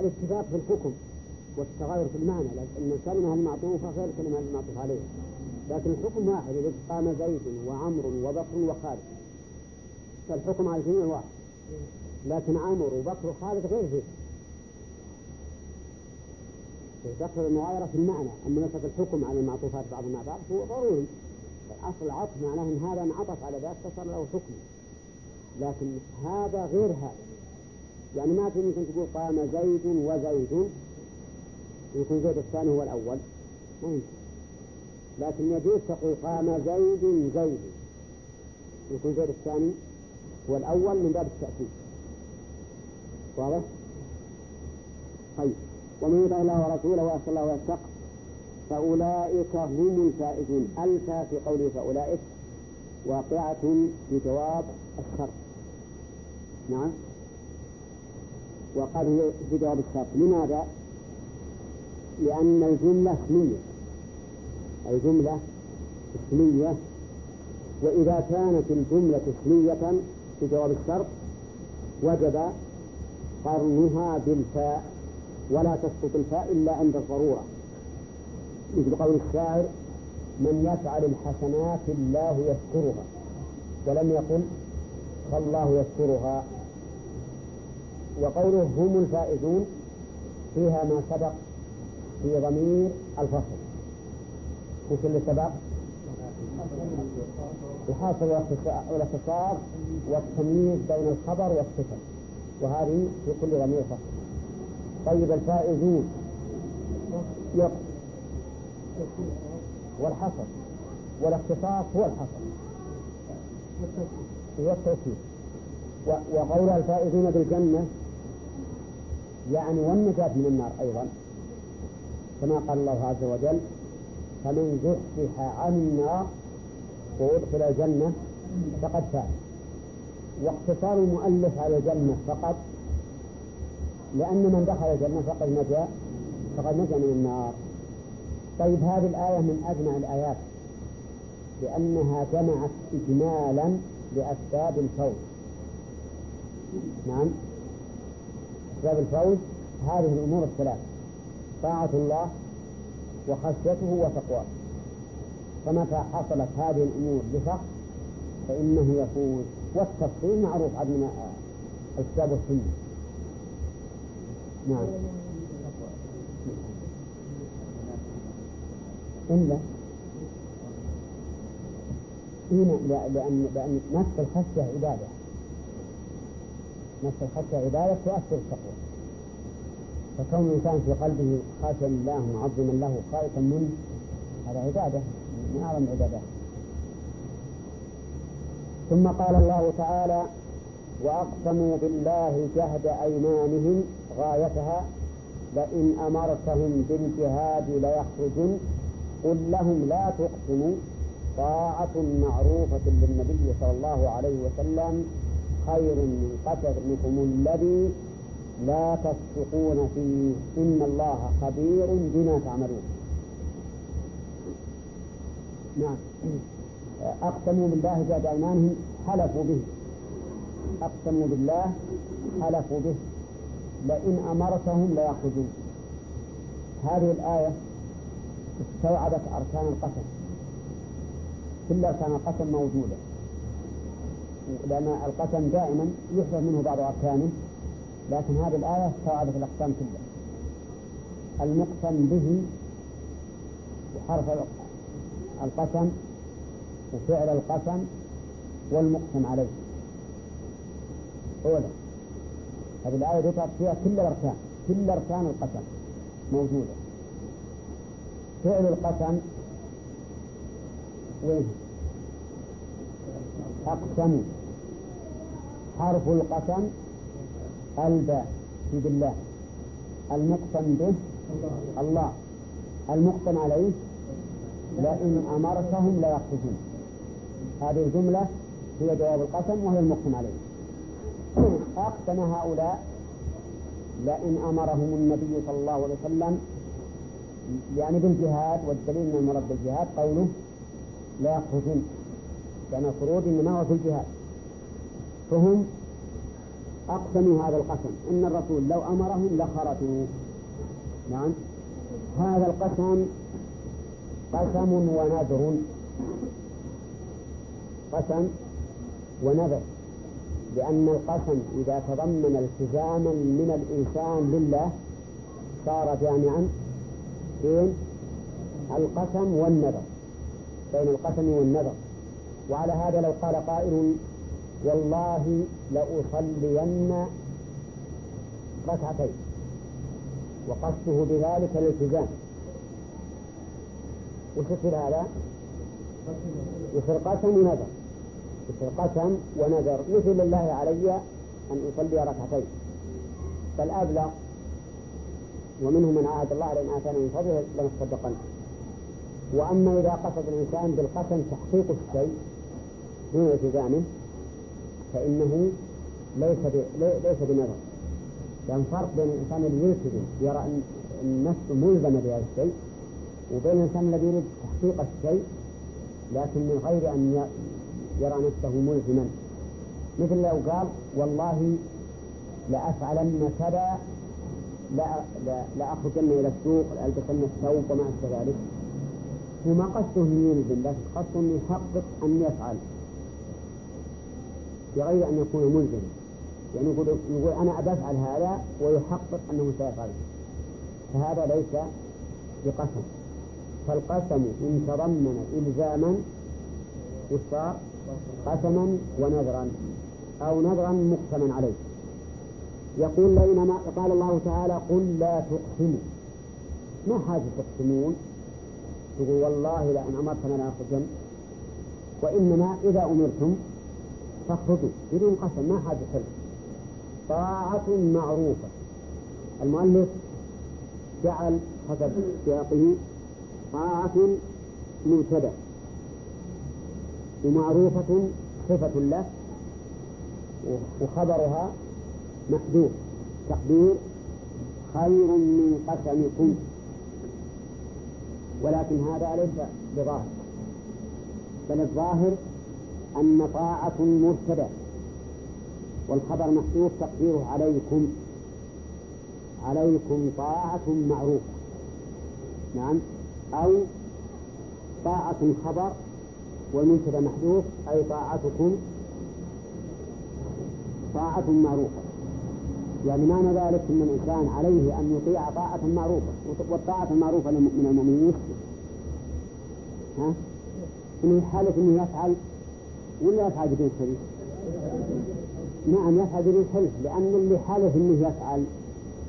الاتفاق في الحكم والتغير في المعنى لأن الكلمة المعطوفة غير الكلمة المعطوفة عليها لكن الحكم واحد إذا قام زيد وعمر وبكر وخالد. فالحكم على الجميع واحد. لكن عمر وبكر وخالد غير زيد. تقتضي المغايرة في المعنى أما مسألة الحكم على المعطوفات بعض مع بعض هو ضروري. أصل العطف معناه أن هذا انعطف على ذاك فصار له حكم. لكن هذا غير هذا. يعني ما في ممكن تقول قام زيد وزيد. يكون زيد الثاني هو الأول. ما يمكن. لكن يجوز تقول قام زيد زيد. يكون زيد الثاني هو الأول من باب التأكيد. واضح؟ طيب. ومن يطع الله ورسوله ويخشى الله ويتق فأولئك هم الفائزون. ألفى في قوله فأولئك واقعة بجواب الشرط نعم. وقال هي بجواب الشرط. لماذا؟ لأن الجملة اسمية. الجملة اسمية. وإذا كانت الجملة اسمية بجواب الشرط وجب قرنها بالفاء. ولا تسقط الفاء إلا عند الضرورة. مثل قول الشاعر من يفعل الحسنات الله يذكرها. ولم يقل فالله يذكرها. وقوله هم الفائزون فيها ما سبق في ضمير الفصل. وش اللي سبق؟ الحاصل والاختصار والتمييز بين الخبر والصفة. وهذه في كل ضمير فصل. طيب الفائزون. والحصر. والاختصاص هو الحصر. هو التوكيد وقول الفائزون بالجنة يعني والنجاة من النار أيضا. كما قال الله عز وجل فمن زحزح عن النار وأدخل الجنة فقد فاز. واقتصار المؤلف على الجنة فقط لأن من دخل الجنة فقد نجا فقد نجا من النار. طيب هذه الآية من أجمع الآيات لأنها جمعت إجمالا لأسباب الفوز. نعم. أسباب الفوز هذه الأمور الثلاث طاعة الله وخشيته وتقواه. فمتى حصلت هذه الأمور لشخص فإنه يفوز. والتفصيل معروف عن من الكتاب والسنة. نعم. إلا هنا لأن لأن نفس الخشية عبادة. نفس الخشية عبادة تؤثر التقوى فكون الإنسان في قلبه خاشيا لله معظما له خائفا منه هذا عبادة من أعظم العبادات. ثم قال الله تعالى وأقسموا بالله جهد أيمانهم غايتها لئن أمرتهم بالجهاد ليخرجن. قل لهم لا تقسموا طاعة معروفة للنبي صلى الله عليه وسلم خير من قتلكم الذي لا تصدقون فيه. إن الله خبير بما تعملون. نعم. أقسموا بالله جاد أيمانهم حلفوا به. أقسموا بالله حلفوا به. لئن أمرتهم ليخرجون هذه الآية استوعبت أركان القسم. كل أركان القسم موجودة. لأن القسم دائما يحذف منه بعض أركانه لكن هذه الآية استوعبت الأقسام كلها. المقسم به وحرف القسم. وفعل القسم والمقسم عليه. أولا هذه الآية ذكرت فيها كل الأركان كل أركان القسم موجودة. فعل القسم وين؟ أقسم. حرف القسم الباء في بالله. المقسم به الله. المقسم عليه لئن أمرتهم ليخرجون هذه الجملة هي جواب القسم وهي المقسم عليه. أقسم هؤلاء لئن أمرهم النبي صلى الله عليه وسلم يعني بالجهاد والدليل من المراد بالجهاد قوله لا يخرجون لأن الخروج إنما هو في الجهاد. فهم أقسموا هذا القسم. إن الرسول لو أمرهم لخرجوا نعم. هذا القسم قسم ونذر. قسم ونذر. لأن القسم إذا تضمن التزاما من الإنسان لله صار جامعا. بين القسم والنذر. بين القسم والنذر. وعلى هذا لو قال قائل والله لأصلين ركعتين وقصده بذلك الالتزام. وش يصير هذا؟ يصير قسم ونذر. يصير قسم ونذر. مثل الله علي أن أصلي ركعتين. فالأبلغ ومنهم من عاهد الله لئن آتانا من فضله لنصدقن وأما إذا قصد الإنسان بالقسم تحقيق الشيء دون التزامه فإنه ليس ليس بنظر. لأن فرق بين الإنسان الذي يلتزم يرى أن نفسه ملزمة بهذا الشيء وبين الإنسان الذي يريد تحقيق الشيء لكن من غير أن يرى نفسه ملزما. مثل لو قال والله لأفعلن كذا لا لا لأخرجن إلى السوق لألبسن الثوب وما أشبه ذلك. هو ما قصده يلزم لكن قصده أن يحقق أن يفعل. بغير أن يكون ملزما يعني يقول يقول أنا أبى أفعل هذا ويحقق أنه سيفعل. فهذا ليس بقسم. فالقسم إن تضمن إلزاما وصار قسما ونذرا أو نذرا مقسما عليه. يقول بينما قال الله تعالى قل لا تقسموا. ما حاجة تقسمون؟ تقول والله لأن أمرتنا لنخرجن وإنما إذا أمرتم فاخرجوا بدون قسم ما حاجة حلف طاعة معروفة. المؤلف جعل حسب سياقه طاعة مبتدأ. ومعروفة صفة له وخبرها محذوف. تقدير خير من قسمكم. ولكن هذا ليس بظاهر. بل الظاهر أن طاعة مبتدأ والخبر محذوف تقديره عليكم عليكم طاعة معروفة. نعم. أو طاعة خبر والمنتدى محذوف أي طاعتكم طاعة معروفة. يعني معنى ذلك أن الإنسان عليه أن يطيع طاعة معروفة والطاعة المعروفة من المؤمنين ها؟ إنه حالة أنه يفعل ولا يفعل بدون حلف؟ نعم يفعل بدون حلف لأن اللي حالف أنه يفعل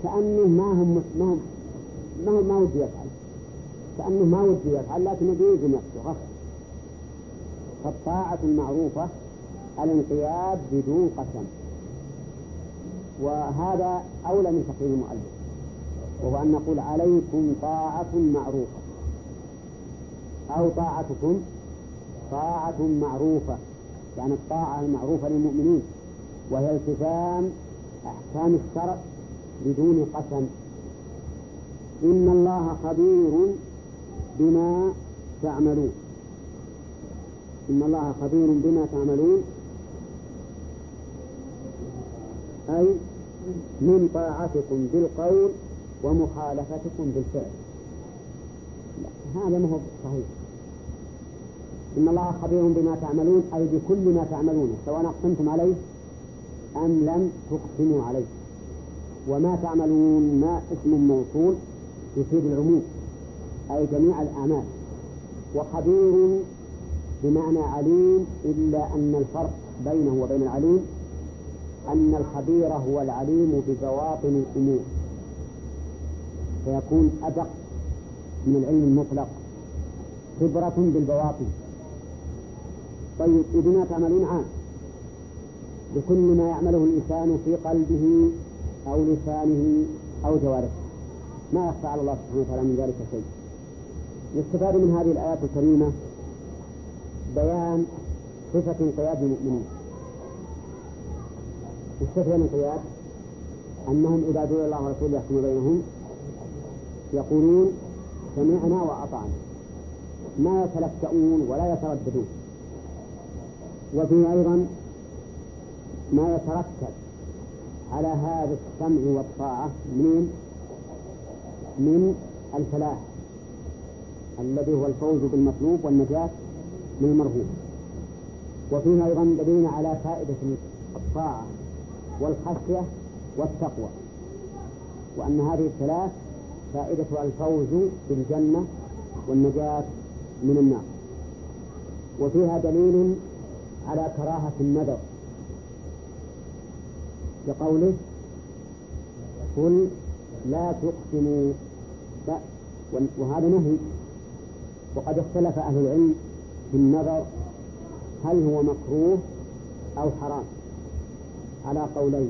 كأنه ما هم ما هم ما هو ما ودي يفعل كأنه ما ودي يفعل لكن يجوز نفسه غصب. فالطاعة المعروفة الانقياد بدون قسم. وهذا أولى من تقرير المؤلف وهو أن نقول عليكم طاعة معروفة. أو طاعتكم طاعة معروفة. يعني الطاعة المعروفة للمؤمنين وهي التزام أحكام الشرع بدون قسم. إن الله خبير بما تعملون. إن الله خبير بما تعملون. أي من طاعتكم بالقول ومخالفتكم بالفعل. هذا ما هو صحيح. إن الله خبير بما تعملون أي بكل ما تعملونه سواء أقسمتم عليه أم لم تقسموا عليه. وما تعملون ما اسم موصول يفيد العموم أي جميع الأعمال. وخبير بمعنى عليم إلا أن الفرق بينه وبين العليم أن الخبير هو العليم ببواطن الأمور. فيكون أدق من العلم المطلق. خبرة بالبواطن. طيب بما تعملون عام. بكل ما يعمله الإنسان في قلبه أو لسانه أو جوارحه ما يخفى على الله سبحانه وتعالى من ذلك شيء. يستفاد من هذه الآيات الكريمة بيان صفة انقياد المؤمنين. والصفة الانقياد أنهم إذا دعوا الله ورسوله يحكم بينهم يقولون سمعنا وأطعنا. ما يتلكؤون ولا يترددون. وفيه أيضا ما يترتب على هذا السمع والطاعة من من الفلاح الذي هو الفوز بالمطلوب والنجاة من المرهوب وفيه أيضا دليل على فائدة الطاعة والخشية والتقوى وأن هذه الثلاث فائدتها الفوز بالجنة والنجاة من النار. وفيها دليل على كراهة النذر. كقوله قل لا تقسموا وهذا نهي. وقد اختلف أهل العلم في النذر هل هو مكروه أو حرام. على قولين.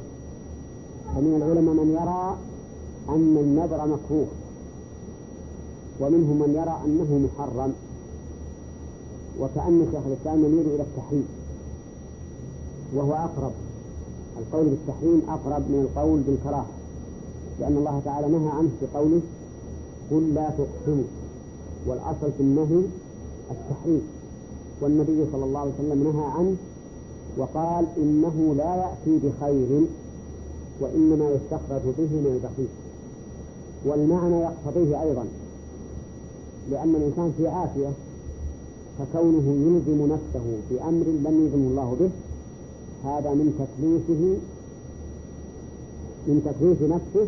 فمن العلماء من يرى أن النذر مكروه. ومنهم من يرى أنه محرم. وكأن شيخ الإسلام يميل إلى التحريم. وهو أقرب. القول بالتحريم أقرب من القول بالكراهة لأن الله تعالى نهى عنه في قوله قل لا تقسموا والأصل في النهي التحريم. والنبي صلى الله عليه وسلم نهى عنه وقال إنه لا يأتي بخير وإنما يستخرج به من البخيل والمعنى يقتضيه أيضا لأن الإنسان في عافية فكونه يلزم نفسه بأمر لم يلزم الله به هذا من تكليفه من تكليف نفسه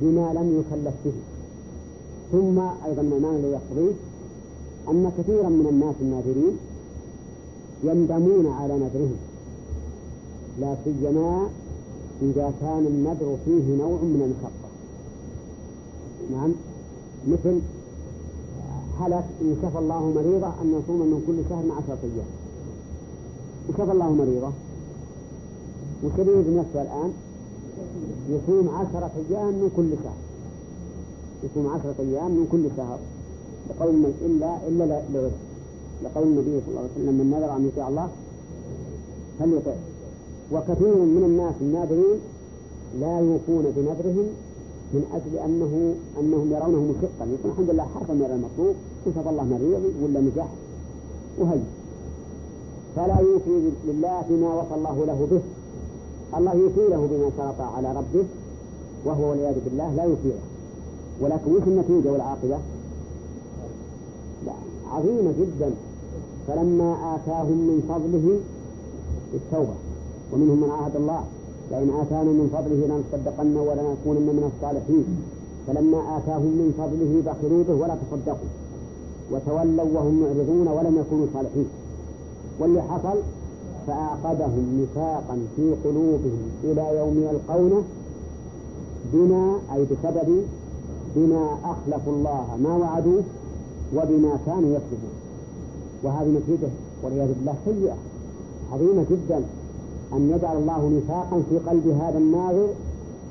بما لم يكلف به. ثم أيضا المعنى الذي يقتضيه أن كثيرا من الناس الناذرين يندمون على نذرهم. لا سيما إذا كان النذر فيه نوع من المشقة نعم. مثل حلف إن شفى الله مريضة أن يصوم من كل شهر مع أيام. وشفى الله مريضة وكبير بنفسه الآن يصوم عشرة أيام من كل شهر. يصوم عشرة أيام من كل شهر. لقول إلا إلا لعذر لقول النبي صلى الله عليه وسلم من نذر أن يطيع الله فليطع وكثير من الناس النادرين لا يوفون بنذرهم من أجل أنه أنهم يرونه مشقا يقول الحمد لله حصل من المطلوب. كشف الله مريض ولا نجح وهي. فلا يوفي لله بما وصى الله له به. الله يوفي له بما شرط على ربه وهو والعياذ بالله لا يوفي له ولكن وش النتيجة والعاقبة؟ لا عظيمة جدا. فلما آتاهم من فضله التوبة ومنهم من عاهد الله لئن آتانا من فضله لنصدقن ولنكونن من الصالحين. فلما آتاهم من فضله بخلوا به ولا تصدقوا. وتولوا وهم معرضون ولم يكونوا صالحين. واللي حصل؟ فأعقدهم نفاقا في قلوبهم إلى يوم يلقونه بما أي بسبب بما أخلفوا الله ما وعدوه وبما كانوا يكذبون. وهذه نتيجة والعياذ بالله سيئة عظيمة جدا أن يجعل الله نفاقا في قلب هذا الناظر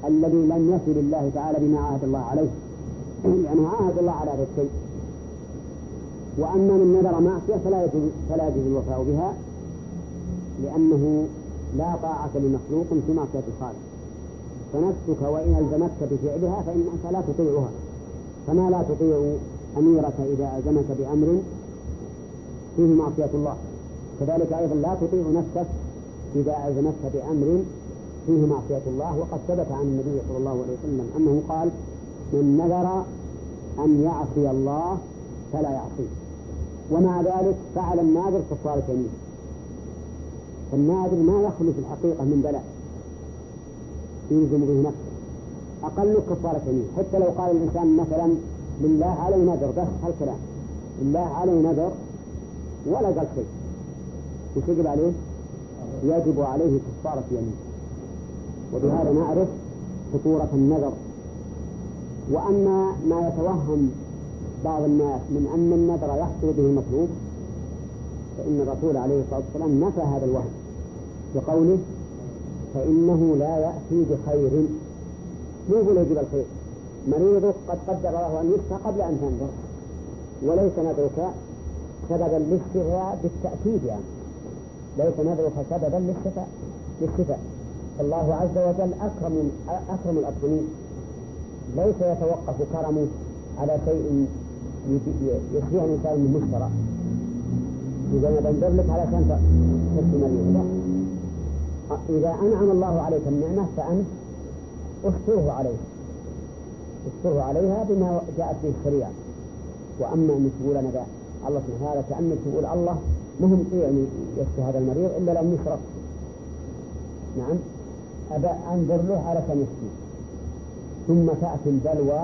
الذي لم يصل الله تعالى بما عاهد الله عليه. لأنه عاهد الله على هذا الشيء. وأما من نذر معصية فلا فلا يجوز الوفاء بها. لأنه لا طاعة لمخلوق في معصية الخالق. فنفسك وإن ألزمتك بفعلها فإنك لا تطيعها. كما لا تطيع أميرك إذا ألزمك بأمر فيه معصية الله؟ كذلك أيضا لا تطيع نفسك إذا ألزمتك بأمر فيه معصية الله. وقد ثبت عن النبي صلى الله عليه وسلم أنه قال من نذر أن يعصي الله فلا يعصيه. ومع ذلك فعل الناذر كفارة يمين فالناذر ما يخلو في الحقيقة من بلاء. يلزم به نفسه. أقل كفارة يمين حتى لو قال الإنسان مثلا لله علي نذر بس هالكلام. لله علي نذر ولا قال شيء. وش يجب عليه؟ يجب عليه كفارة يمين. وبهذا نعرف خطورة النذر. وأما ما يتوهم بعض الناس من أن النذر يحصل به المطلوب فإن الرسول عليه الصلاة والسلام نفى هذا الوهم. بقوله فإنه لا يأتي بخير. مو هو يجب الخير. مريضك قد قدر الله أن يشفى قبل أن تنذر وليس نذرك سببا للشفاء بالتأكيد يعني. ليس نذرك سببا للشفاء. للشفاء. الله عز وجل أكرم أكرم الأكرمين ليس يتوقف كرمه على شيء يشفيه الإنسان من مشترى. إذا أنا بنذر لك علشان تشفي مريض. إذا أنعم الله عليك النعمة فأنت اشكره عليها اشكره عليها بما جاءت به الشريعة. وأما أن تقول أنا الله سبحانه وتعالى كأنك تقول الله. مهم يعني يشفي هذا المريض إلا لم يشرك. نعم. أبا أنظر له على يشفي. ثم تأتي البلوى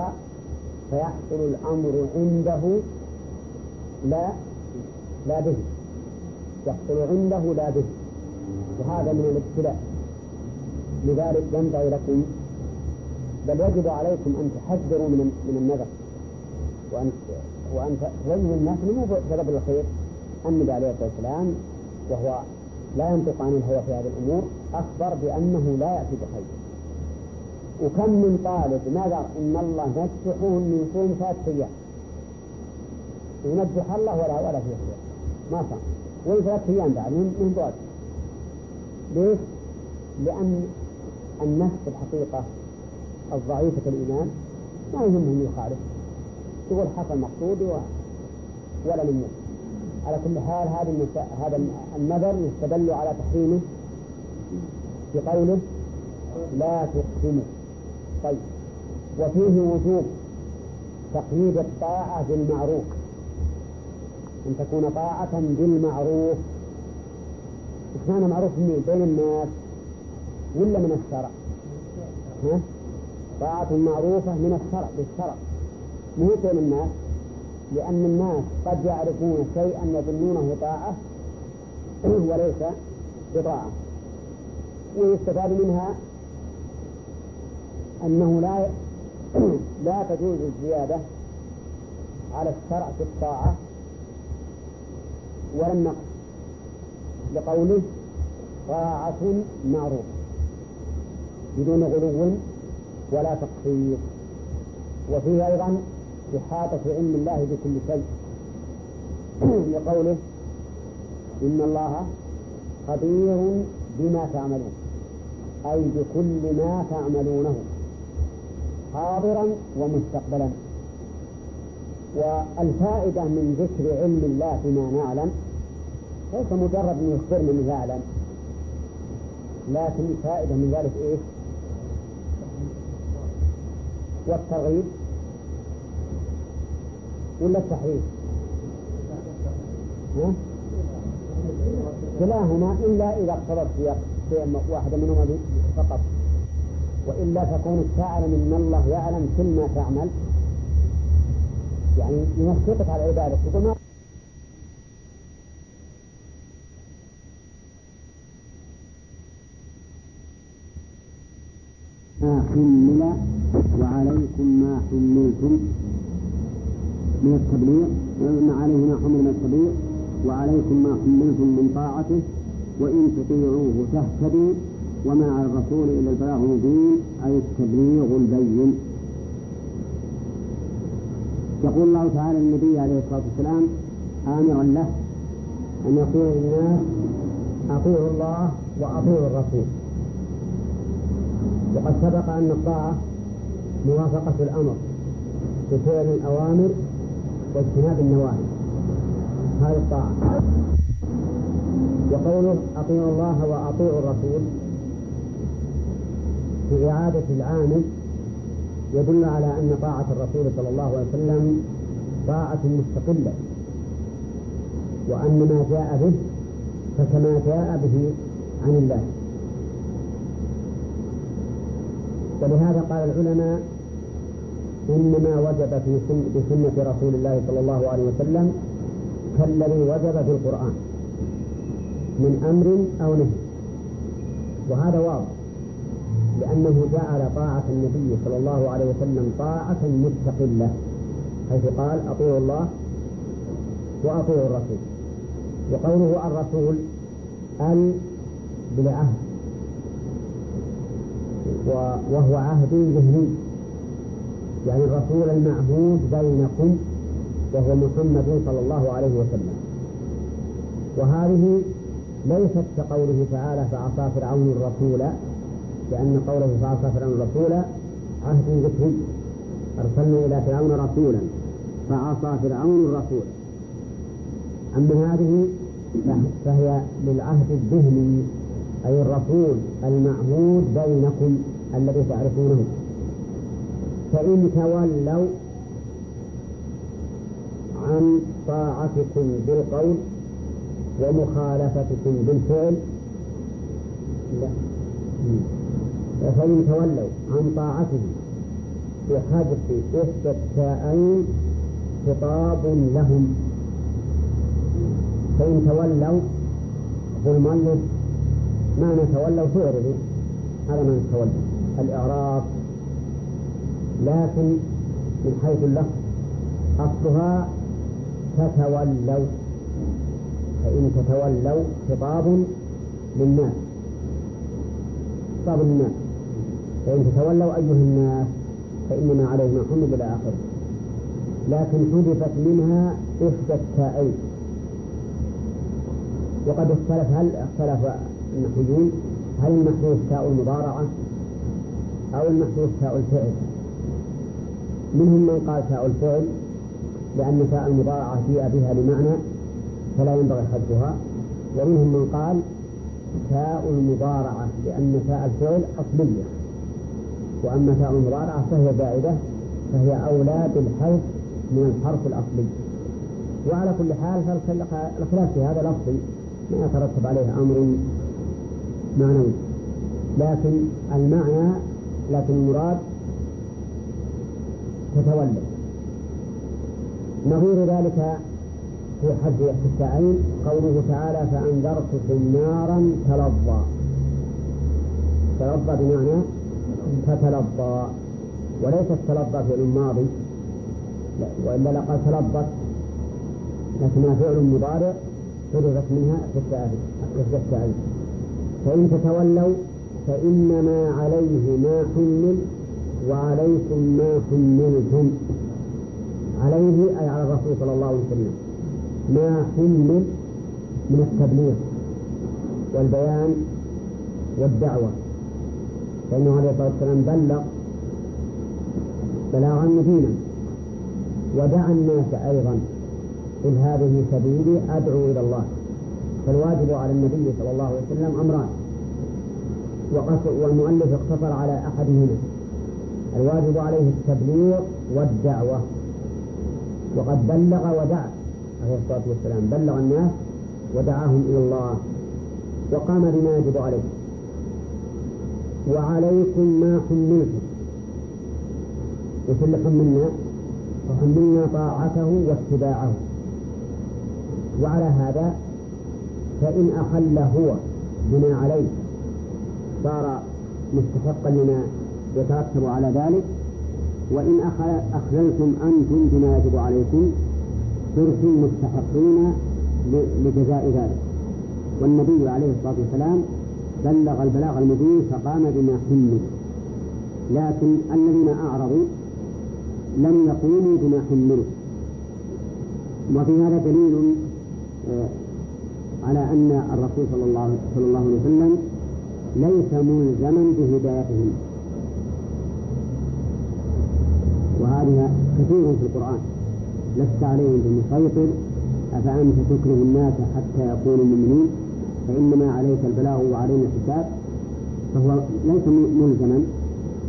فيحصل الأمر عنده لا لا به. يحصل عنده لا به. وهذا من الابتلاء. لذلك ينبغي لكم بل يجب عليكم أن تحذروا من من النذر. وأن وأن تبينوا الناس مو سبب الخير. النبي عليه الصلاة والسلام وهو لا ينطق عن الهوى في هذه الأمور. أخبر بأنه لا يأتي بخير. وكم من طالب نذر إن الله نجحه من صوم ثلاثة أيام. ينجح الله ولا ولا فيه خير. ما صام. وين ثلاثة أيام بعد من بعد. ليش؟ لأن النفس الحقيقة الضعيفة الإيمان ما يهمهم يخالف. يقول حصل مقصودي ولا من يوم على كل حال هذا هذا النذر يستدل على تحريمه بقوله لا تقسموا. طيب. وفيه وجوب تقييد الطاعة بالمعروف. أن تكون طاعة بالمعروف. معنى معروف منين؟ بين الناس ولا من الشرع؟ ها؟ طاعة معروفة من الشرع بالشرع مو بين الناس لأن الناس قد يعرفون شيئا يظنونه طاعة وليس بطاعة ويستفاد منها أنه لا لا تجوز الزيادة على الشرع في الطاعة ولا النقص لقوله طاعة معروفة بدون غلو ولا تقصير. وفيه أيضا إحاطة علم الله بكل شيء. لقوله إن الله خبير بما تعملون أي بكل ما تعملونه حاضرا ومستقبلا. والفائدة من ذكر علم الله فيما نعلم ليس مجرد أن يخبرنا أنه يعلم لكن الفائدة من ذلك إيش؟ والترغيب ولا التحريف؟ كلاهما إلا إذا اقتضى السياق واحدة منهما فقط. وإلا تكون تعلم أن الله يعلم كل ما تعمل. يعني ينشطك على العبادة تقول ما حمل وعليكم ما حملتم من التبليغ ما عليه ما حمل من التبليغ وعليكم ما حملتم من طاعته وإن تطيعوه تهتدوا وما على الرسول إلا البلاغ المبين أي التبليغ البين. يقول الله تعالى للنبي عليه الصلاة والسلام آمرا له أن يقول للناس أطيعوا الله وأطيعوا الرسول. وقد سبق أن الطاعة موافقة الأمر. بفعل الأوامر واجتناب النواهي. هذه الطاعة. وقوله أطيعوا الله وأطيعوا الرسول في إعادة العامل يدل على أن طاعة الرسول صلى الله عليه وسلم طاعة مستقلة وأن ما جاء به فكما جاء به عن الله. ولهذا قال العلماء إنما وجب في سن بسنة رسول الله صلى الله عليه وسلم كالذي وجب في القرآن من أمر أو نهي. وهذا واضح لأنه جعل طاعة النبي صلى الله عليه وسلم طاعة مستقلة حيث قال أطيعوا الله وأطيعوا الرسول. وقوله الرسول ال بالعهد. وهو عهد ذهني. يعني الرسول المعهود بينكم وهو محمد صلى الله عليه وسلم. وهذه ليست كقوله تعالى فعصى فرعون الرسول لأن قوله فعصى فرعون الرسول عهد ذكري أرسلنا إلى فرعون رسولا فعصى فرعون الرسول. أما هذه فهي للعهد الذهني أي الرسول المعهود بينكم الذي تعرفونه. فإن تولوا عن طاعتكم بالقول ومخالفتكم بالفعل لا. فإن تولوا عن طاعته بحذف إحدى التاءين خطاب لهم. فإن تولوا يقول المؤلف معنى تولوا تعرضوا هذا معنى تولوا الإعراض لكن من حيث اللفظ أصلها تتولوا فإن تتولوا خطاب للناس. خطاب للناس. فإن تتولوا أيها الناس فإنما عليه ما حمد إلى آخره. لكن حذفت منها إحدى التائين. وقد اختلف هل اختلف النحويون؟ هل المحذوف تاء المضارعة أو المحذوف تاء الفعل؟ منهم من قال تاء الفعل لأن تاء المضارعة جيء بها لمعنى فلا ينبغي حذفها ومنهم من قال تاء المضارعة لأن تاء الفعل أصلية وأما تاء المضارعة فهي زائدة فهي أولى بالحذف من الحرف الأصلي. وعلى كل حال فالخلاف في هذا لفظي ما يترتب عليه أمر معنوي لكن المعنى لكن المراد تتولد نظير ذلك في حد التعين قوله تعالى فأنذرتكم نارا تلظى. تلظى بمعنى فتلظى وليست تلظى فعل ماضي وإلا لقد تلظت لكنها فعل مضارع حذفت منها في التعين. فإن تتولوا فإنما عليه ما حمل وعليكم ما حملتم. عليه أي على الرسول صلى الله عليه وسلم. ما حمل من التبليغ والبيان والدعوة. فإنه عليه الصلاة والسلام بلغ بلاغا مبينا. ودعا الناس أيضا قل هذه سبيلي أدعو إلى الله. فالواجب على النبي صلى الله عليه وسلم أمران. والمؤلف اقتصر على أحدهما. الواجب عليه التبليغ والدعوة. وقد بلغ ودعا عليه الصلاة والسلام. بلغ الناس ودعاهم إلى الله. وقام بما يجب عليه. وعليكم ما حملتم. اللي حملنا؟ وحملنا طاعته واتباعه. وعلى هذا فإن أخل هو بما عليه صار مستحقا لما يترتب على ذلك. وإن أخللتم أنتم بما يجب عليكم صرتم مستحقين لجزاء ذلك. والنبي عليه الصلاة والسلام بلغ البلاغ المبين فقام بما حمل. لكن الذين أعرضوا لم يقوموا بما حملوا. وفي هذا دليل آه، على أن الرسول صلى الله صلى الله عليه وسلم ليس ملزما بهدايتهم. وهذه كثير في القرآن. لست عليهم بمسيطر. أفأنت تكره الناس حتى يكونوا مؤمنين؟ فإنما عليك البلاغ وعلينا الحساب. فهو ليس ملزما.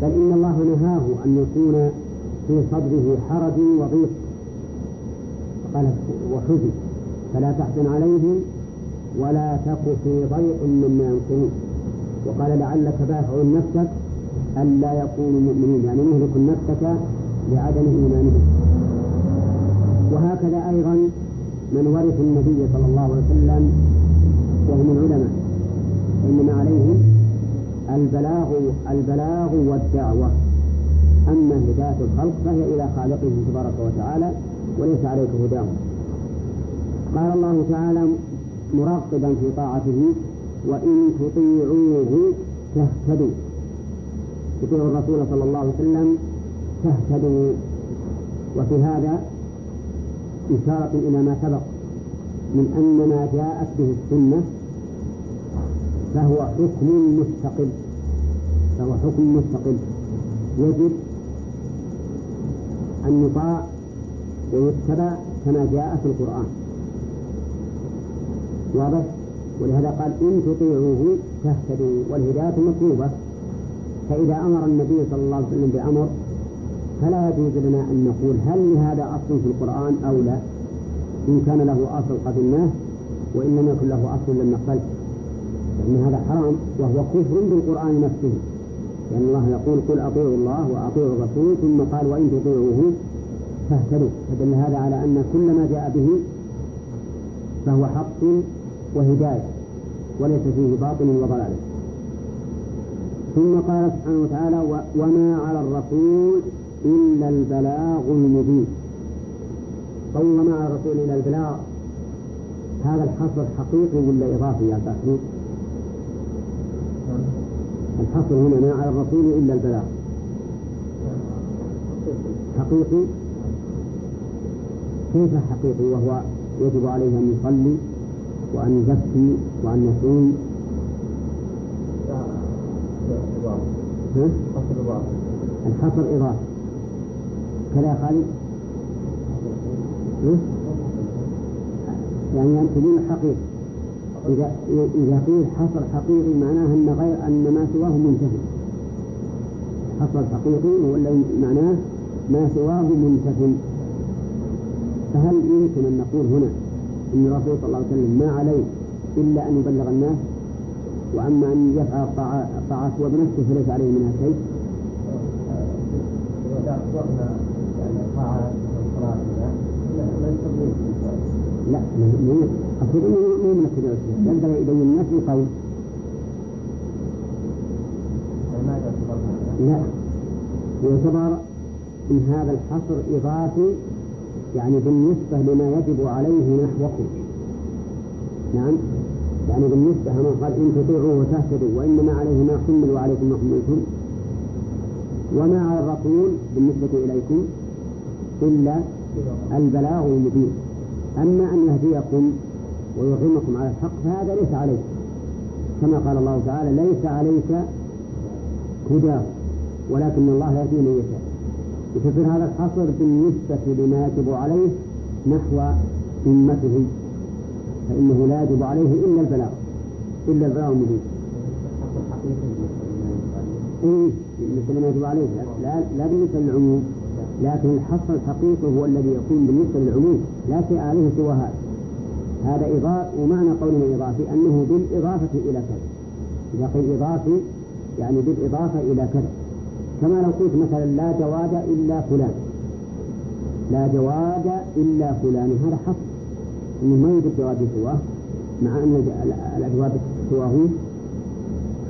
بل إن الله نهاه أن يكون في صدره حرج وضيق. فقال وحزن. فلا تحزن عليهم ولا تك في ضيق مما ينكرون وقال لعلك باخع نفسك ألا يكونوا مؤمنين. يعني مهلك نفسك لعدم إيمانهم وهكذا أيضا من ورث النبي صلى الله عليه وسلم وهم العلماء إنما عليهم البلاغ البلاغ والدعوة. أما هداية الخلق فهي إلى خالقهم تبارك وتعالى وليس عليك هداهم. قال الله تعالى مرغبا في طاعته وإن تطيعوه تهتدوا تطيعوا الرسول صلى الله عليه وسلم تهتدوا وفي هذا إشارة إلى ما سبق من أن ما جاءت به السنة فهو حكم مستقل. فهو حكم مستقل. يجب أن يطاع ويتبع كما جاء في القرآن. واضح؟ ولهذا قال إن تطيعوه تهتدوا. والهداية مطلوبة. فإذا أمر النبي صلى الله عليه وسلم بأمر فلا يجوز لنا أن نقول هل لهذا أصل في القرآن أو لا. إن كان له أصل قبلناه وإن لم يكن له أصل لم نقبله فإن هذا حرام وهو كفر بالقرآن نفسه. لأن الله يقول قل أطيعوا الله وأطيعوا الرسول ثم قال وإن تطيعوه فاهتدوا. فدل هذا على أن كل ما جاء به فهو حق وهداية وليس فيه باطل وضلال. ثم قال سبحانه وتعالى وما على الرسول إلا البلاغ المبين. وما على الرسول إلا البلاغ. هذا الحصر حقيقي ولا إضافي يا تحريك الحصر هنا ما على الرسول إلا البلاغ. حقيقي؟ كيف حقيقي؟ وهو يجب عليه أن يصلي وأن يزكي وأن يصوم. الحصر إضافة كذا خالد يعني أن تبين الحقيقة. إذا إذا قيل حصر حقيقي معناه أن غير أن ما سواه منتهي. حصر حقيقي ولا معناه ما سواه منتهي. فهل يمكن أن نقول هنا أن الرسول صلى الله عليه وسلم ما عليه إلا أن يبلغ الناس؟ وأما أن يفعل الطاعات هو بنفسه فليس عليه منها شيء؟ لا ما أقول إنه مو من التبع والسنة ينبغي يبين الناس بقول لا يعتبر إن هذا الحصر إضافي يعني بالنسبة لما يجب عليه نحوكم نعم يعني بالنسبة من قال إن تطيعوه تهتدوا وإنما عليه ما حمل وعليكم ما حملتم وما على الرسول بالنسبة إليكم إلا البلاغ المبين. أما أن يهديكم ويقيمكم على الحق فهذا ليس عليك. كما قال الله تعالى ليس عليك هداه ولكن الله يهدي من يشاء. يصير هذا الحصر بالنسبة لما يجب عليه نحو أمته فإنه لا يجب عليه إلا البلاغ إلا البلاغ المبين. إيه بالنسبة لما يجب عليه لا, لا بالنسبة للعموم لكن الحصر الحقيقي هو الذي يكون بالنسبة للعموم لا شيء عليه سوى هذا. هذا إضافة ومعنى قولنا إضافي أنه بالإضافة إلى كذا. إذا قيل إضافي يعني بالإضافة إلى كذا. كما لو قلت مثلا لا جواد إلا فلان. لا جواد إلا فلان هذا حصر. أنه ما يوجد جواد سواه مع أن الأجواد سواه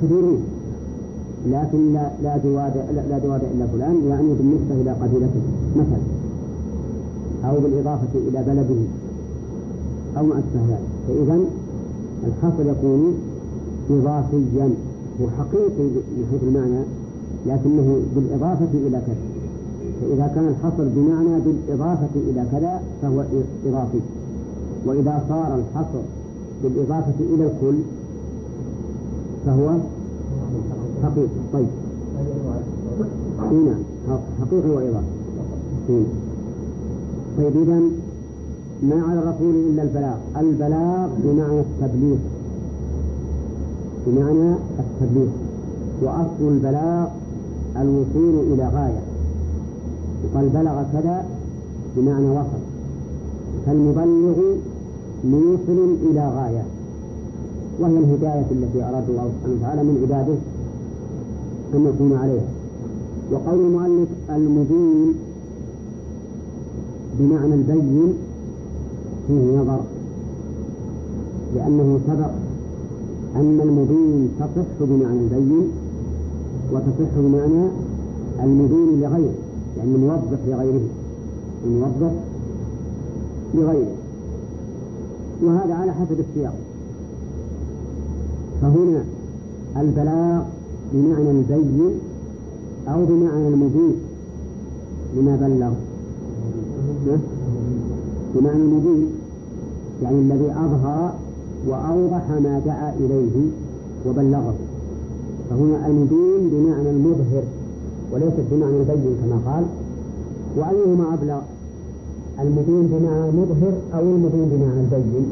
كثيرون. لكن لا لا جواد لا, جواد إلا فلان يعني بالنسبة إلى قبيلته مثلا. أو بالإضافة إلى بلده. أو ما أشبه ذلك. فإذا الحصر يكون إضافيا وحقيقي من حيث المعنى لكنه بالإضافة إلى كذا. فإذا كان الحصر بمعنى بالإضافة إلى كذا فهو إضافي. وإذا صار الحصر بالإضافة إلى الكل فهو حقيقي. طيب. اي نعم. حقيقي وإضافي طيب إذا ما على الرسول إلا البلاغ. البلاغ بمعنى التبليغ. بمعنى التبليغ. وأصل البلاغ الوصول إلى غاية. وقال بلغ كذا بمعنى وصل. فالمبلغ موصل إلى غاية. وهي الهداية التي أراد الله سبحانه وتعالى من عباده. أن يكون عليها وقول المؤلف المبين بمعنى البين فيه نظر لأنه سبق أن المبين تصح بمعنى البين وتصح بمعنى المبين لغيره يعني الموضح لغيره الموضح لغيره. وهذا على حسب السياق. فهنا البلاغ بمعنى البين أو بمعنى المبين لما بلغ بمعنى المبين يعني الذي أظهر وأوضح ما دعا إليه وبلغه. فهنا المبين بمعنى المظهر وليست بمعنى البين كما قال. وأيهما أبلغ؟ المبين بمعنى المظهر أو المبين بمعنى البين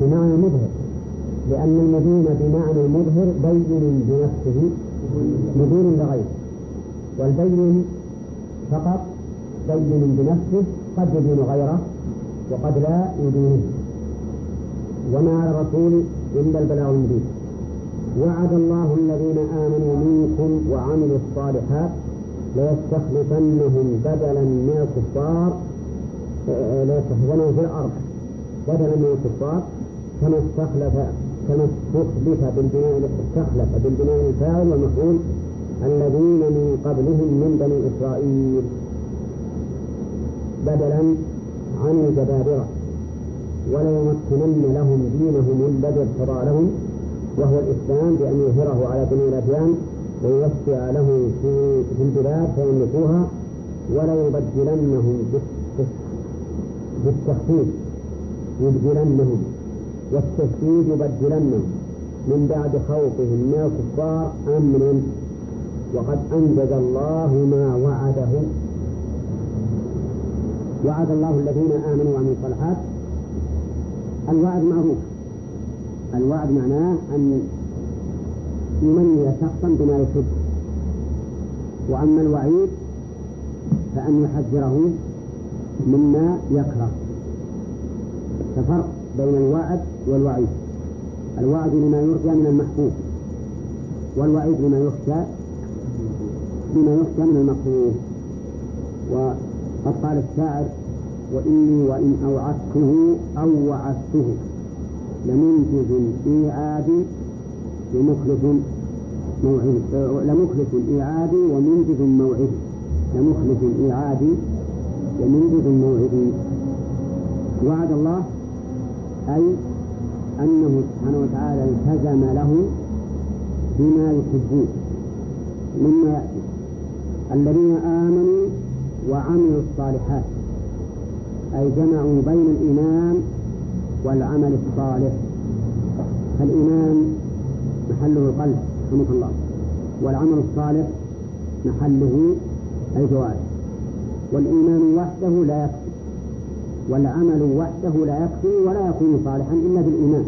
بمعنى المظهر. لأن المدين بمعنى المظهر بين بنفسه مدين لغيره والبين فقط بين بنفسه قد يدين غيره وقد لا يدينه. وما على الرسول إلا البلاغ المبين. وعد الله الذين آمنوا منكم وعملوا الصالحات ليستخلفنهم بدلا من الكفار ليستخلفنهم في الأرض بدلا من الكفار كما استخلف كما استخلف بالبناء استخلف بالبناء الفاعل والمفعول الذين من قبلهم من بني إسرائيل. بدلا عن الجبابرة وليمكنن لهم دينهم الذي ارتضى لهم وهو الإسلام بأن يظهره على جميع الأديان ويوسع له في, في البلاد فيملكوها وليبدلنهم بالتخفيف يبدلنهم. والتشديد يبدلنهم من بعد خوفهم. من الكفار أمنا وقد أنجز الله ما وعده. وعد الله الذين آمنوا وعملوا الصالحات. الوعد معروف. الوعد معناه أن يمني شخصا بما يحب. وأما الوعيد فأن يحذره مما يكره. ففرق بين الوعد والوعيد. الوعد لما يرجى من المحبوب والوعيد لما يخشى لما يخشى من المكروه وقد قال الشاعر وإني وإن أوعدته أو وعدته لمنجز إيعادي لمخلف موعد لمخلف إيعادي ومنجز موعدي لمخلف إيعادي ومنجز موعدي وعد الله أي أنه سبحانه وتعالى التزم له بما يحبون مما يأتي. الذين آمنوا وعملوا الصالحات أي جمعوا بين الإيمان والعمل الصالح. فالإيمان محله القلب رحمك الله. والعمل الصالح محله الجوارح. والإيمان وحده لا يكفي والعمل وحده لا يكفي ولا يكون صالحا إلا بالإيمان.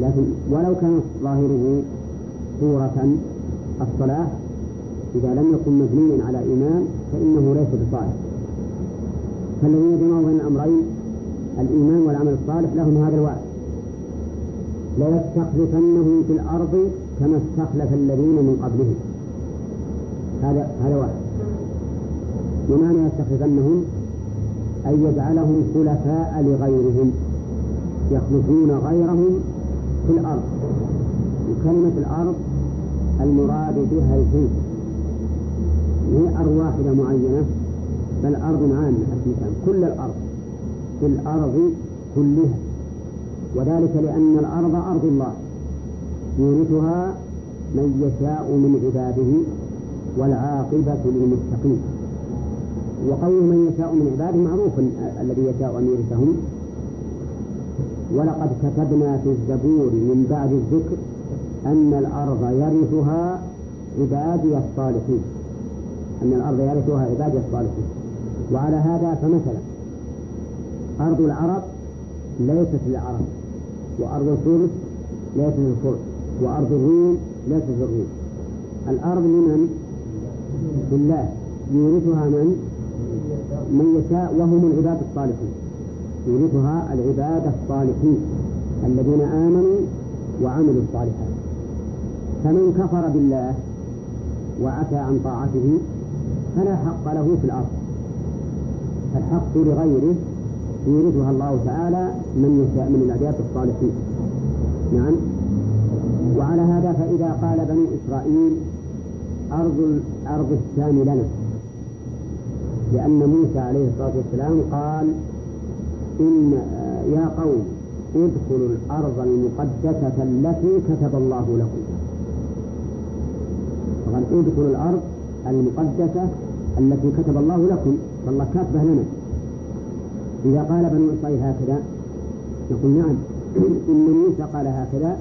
لكن ولو كان ظاهره صورة الصلاة إذا لم يكن مبنيا على إيمان فإنه ليس بصالح. فالذين جمعوا بين الأمرين الإيمان والعمل الصالح لهم هذا الوعد. ليستخلفنهم في الأرض كما استخلف الذين من قبلهم. هذا هذا واحد بمعنى يستخلفنهم؟ أن يجعلهم خلفاء لغيرهم يخلفون غيرهم في الأرض. وكلمة الأرض المراد بها الجنس هي أرض واحدة معينة؟ بل أرض عامة حقيقة كل الأرض في الأرض كلها. وذلك لأن الأرض أرض الله. يورثها من يشاء من عباده والعاقبة للمتقين. وقول من يشاء من عباده معروف الذي يشاء أن يورثهم ولقد كتبنا في الزبور من بعد الذكر أن الأرض يرثها عبادي الصالحين. أن الأرض يرثها عبادي الصالحين. وعلى هذا فمثلا أرض العرب ليست للعرب وأرض الفرس ليست للفرس وأرض الروم ليست للروم. الأرض لمن؟ لله. يورثها من؟ من يشاء وهم العباد الصالحون يورثها العباد الصالحين الذين آمنوا وعملوا الصالحات. فمن كفر بالله وعفى عن طاعته فلا حق له في الأرض. الحق لغيره يورثها الله تعالى من يشاء من العباد الصالحين. نعم. وعلى هذا فإذا قال بنو إسرائيل أرض أرض الشام لنا. لأن موسى عليه الصلاة والسلام قال إن يا قوم ادخلوا الأرض المقدسة التي كتب الله لكم. قال ادخلوا الأرض المقدسة التي كتب الله لكم. فالله كاتبه لنا. إذا قال بنو إسرائيل هكذا نقول نعم. إن موسى قال هكذا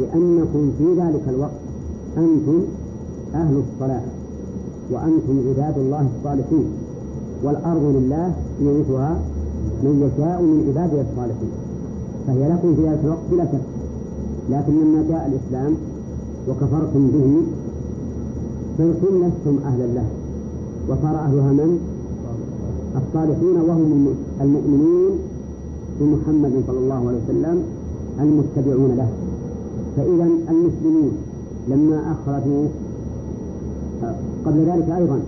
لأنكم في ذلك الوقت أنتم أهل الصلاة وأنتم عباد الله الصالحين. والأرض لله يورثها من يشاء من عباده الصالحين. فهي لكم في ذلك الوقت بلا شك. لكن لما جاء الإسلام وكفرتم به صرتم لستم أهلا له وصار أهلها من؟ الصالحين وهم المؤمنين بمحمد صلى الله عليه وسلم المتبعون له. فإذا المسلمون لما أخرجوا قبل ذلك أيضا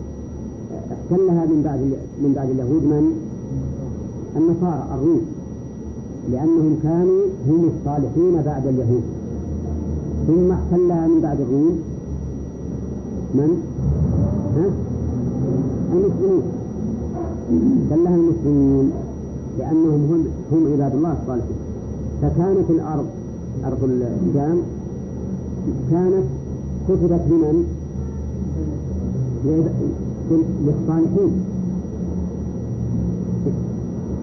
احتلها من بعد من بعد اليهود من؟ النصارى الروم لأنهم كانوا هم الصالحين بعد اليهود ثم احتلها من بعد الروم من؟ ها؟ المسلمون احتلها المسلمون لأنهم هم هم عباد الله الصالحين فكانت الأرض أرض الشام كانت كتبت لمن؟ للصالحين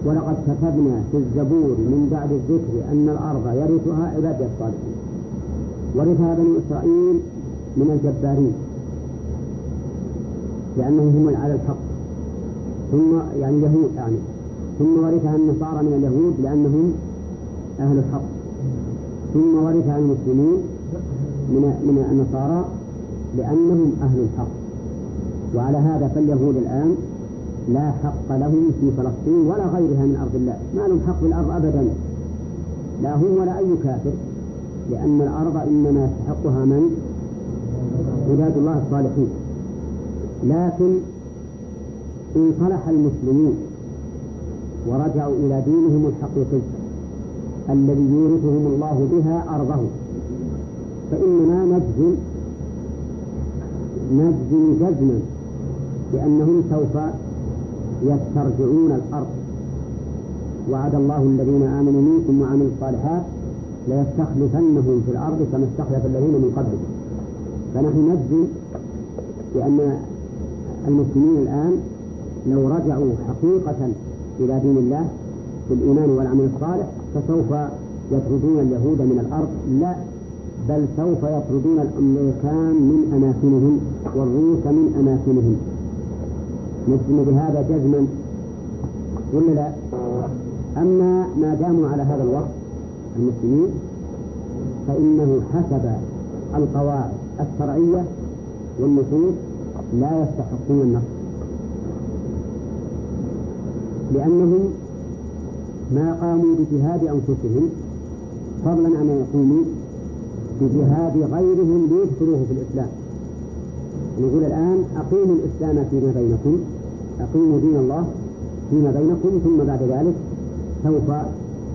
ولقد كتبنا في الزبور من بعد الذكر أن الأرض يرثها عبادي الصالحين. ورثها بني إسرائيل من الجبارين. لأنهم هم على الحق. ثم يعني اليهود يعني. ثم ورثها النصارى من اليهود لأنهم أهل الحق. ثم ورثها المسلمين من من النصارى لأنهم أهل الحق. وعلى هذا فاليهود الآن لا حق لهم في فلسطين ولا غيرها من أرض الله. ما لهم حق في الأرض أبدا. لا هم ولا أي كافر. لأن الأرض إنما يستحقها من؟ عباد الله الصالحين. لكن إن صلح المسلمون ورجعوا إلى دينهم الحقيقي الذي يورثهم الله بها أرضه فإننا نجزم نجزم جزما. بأنهم سوف يسترجعون الأرض. وعد الله الذين آمنوا منكم وعملوا الصالحات ليستخلفنهم في الأرض كما استخلف الذين من قبلهم. فنحن نجزم بأن المسلمين الآن لو رجعوا حقيقة إلى دين الله بالإيمان والعمل الصالح فسوف يطردون اليهود من الأرض. لا بل سوف يطردون الأمريكان من أماكنهم والروس من أماكنهم. نجزم بهذا جزما. ولا لا؟ أما ما داموا على هذا الوقت المسلمين فإنه حسب القواعد الشرعية والنصوص لا يستحقون النصر لأنهم ما قاموا بجهاد أنفسهم فضلا عن أن يقوموا بجهاد غيرهم ليدخلوه في الإسلام. نقول الآن أقيموا الإسلام فيما بينكم أقيموا دين الله فيما بينكم ثم بعد ذلك سوف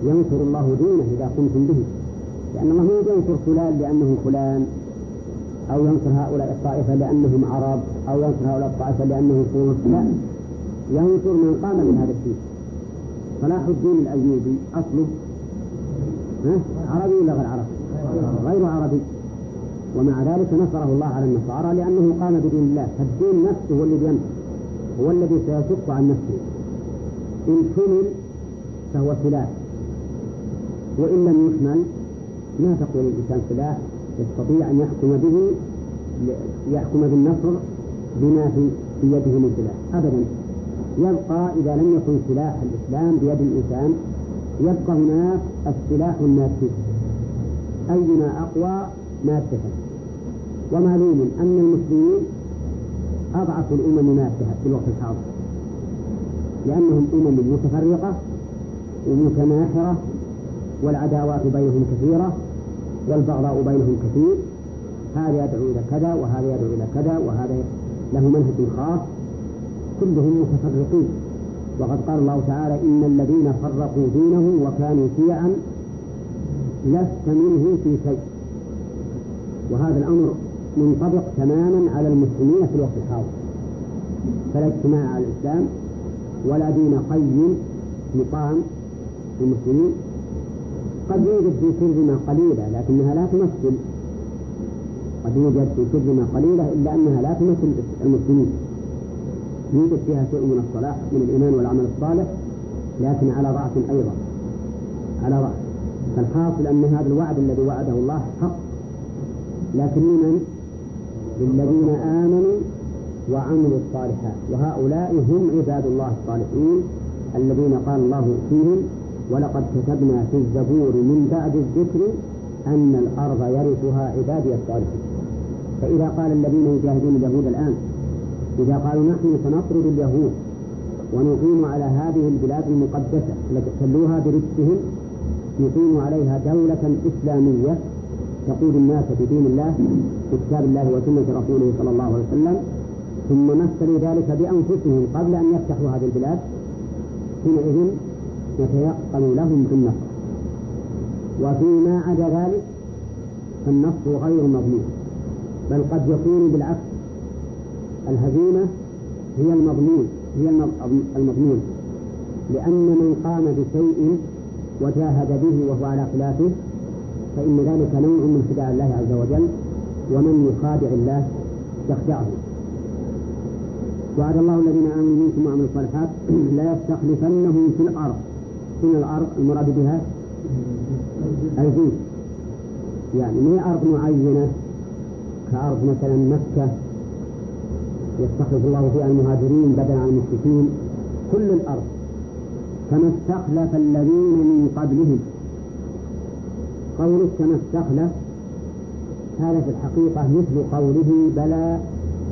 ينصر الله دينه إذا قمتم به. لأن الله ينصر فلان لأنه فلان أو ينصر هؤلاء الطائفة لأنهم عرب أو ينصر هؤلاء الطائفة لأنهم فرس لا ينصر من قام بهذا الدين. صلاح الدين الأيوبي أصله عربي ولا غير عربي؟ غير عربي. ومع ذلك نصره الله على النصارى لأنه قام بدين الله. فالدين نفسه هو الذي ينصر هو الذي سيشق عن نفسه. إن حمل فهو سلاح. وإن لم يحمل ما تقول الإنسان سلاح؟ يستطيع أن يحكم به يحكم بالنصر بما في يده من سلاح. أبدا. يبقى إذا لم يكن سلاح الإسلام بيد الإنسان يبقى هناك السلاح المادي أيما أقوى؟ مادة ومعلوم أن المسلمين أضعف الأمم مادة في الوقت الحاضر. لأنهم أمم متفرقة ومتناحرة والعداوات بينهم كثيرة والبغضاء بينهم كثير. هذا يدعو إلى كذا وهذا يدعو إلى كذا وهذا له منهج خاص. كلهم متفرقين. وقد قال الله تعالى إن الذين فرقوا دينهم وكانوا شيعا لست منه في شيء. وهذا الأمر منطبق تماما على المسلمين في الوقت الحاضر. فلا اجتماع على الإسلام ولا دين قيم مقام المسلمين قد يوجد في كلمة قليلة لكنها لا تمثل. قد يوجد في كلمة قليلة إلا أنها لا تمثل المسلمين. يوجد فيها شيء من الصلاح من الإيمان والعمل الصالح لكن على ضعف أيضا. على ضعف فالحاصل أن هذا الوعد الذي وعده الله حق. لكن لمن؟ للذين آمنوا وعملوا الصالحات وهؤلاء هم عباد الله الصالحين الذين قال الله فيهم ولقد كتبنا في الزبور من بعد الذكر أن الأرض يرثها عبادي الصالحين فإذا قال الذين يجاهدون اليهود الآن إذا قالوا نحن سنطرد اليهود ونقيم على هذه البلاد المقدسة التي احتلوها برجسهم نقيم عليها دولة إسلامية تقود الناس بدين الله بكتاب الله وسنة رسوله صلى الله عليه وسلم. ثم مثلوا ذلك بأنفسهم قبل أن يفتحوا هذه البلاد. حينئذ يتيقن لهم بالنصر وفيما عدا ذلك فالنصر غير مضمون بل قد يكون بالعكس. الهزيمة هي المضمون هي المضمون لأن من قام بشيء وجاهد به وهو على خلافه فإن ذلك نوع من خداع الله عز وجل ومن يخادع الله يخدعه. وعد الله الذين آمنوا منكم وعملوا الصالحات لا يستخلفنهم في الأرض. من الأرض؟ المراد بها؟ الجنس يعني ما أرض معينة؟ كأرض مثلا مكة. يستخلف الله فيها المهاجرين بدلا عن المشركين. كل الأرض. كما استخلف الذين من قبلهم. قوله كما استخلف هذا في الحقيقة مثل قوله بلى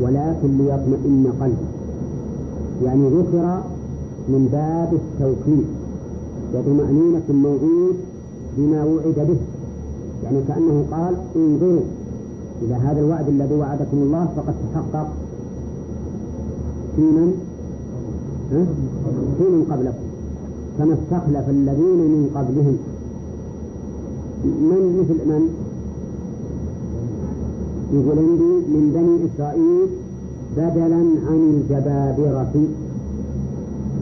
ولكن ليطمئن قلبه. يعني ذكر من باب التوكيد وطمأنينة الموعود بما وعد به. يعني كأنه قال انظروا إلى هذا الوعد الذي وعدكم الله فقد تحقق في من؟ في من قبلكم. كما استخلف الذين من قبلهم. من مثل من؟ يقول عندي من بني إسرائيل بدلا عن الجبابرة.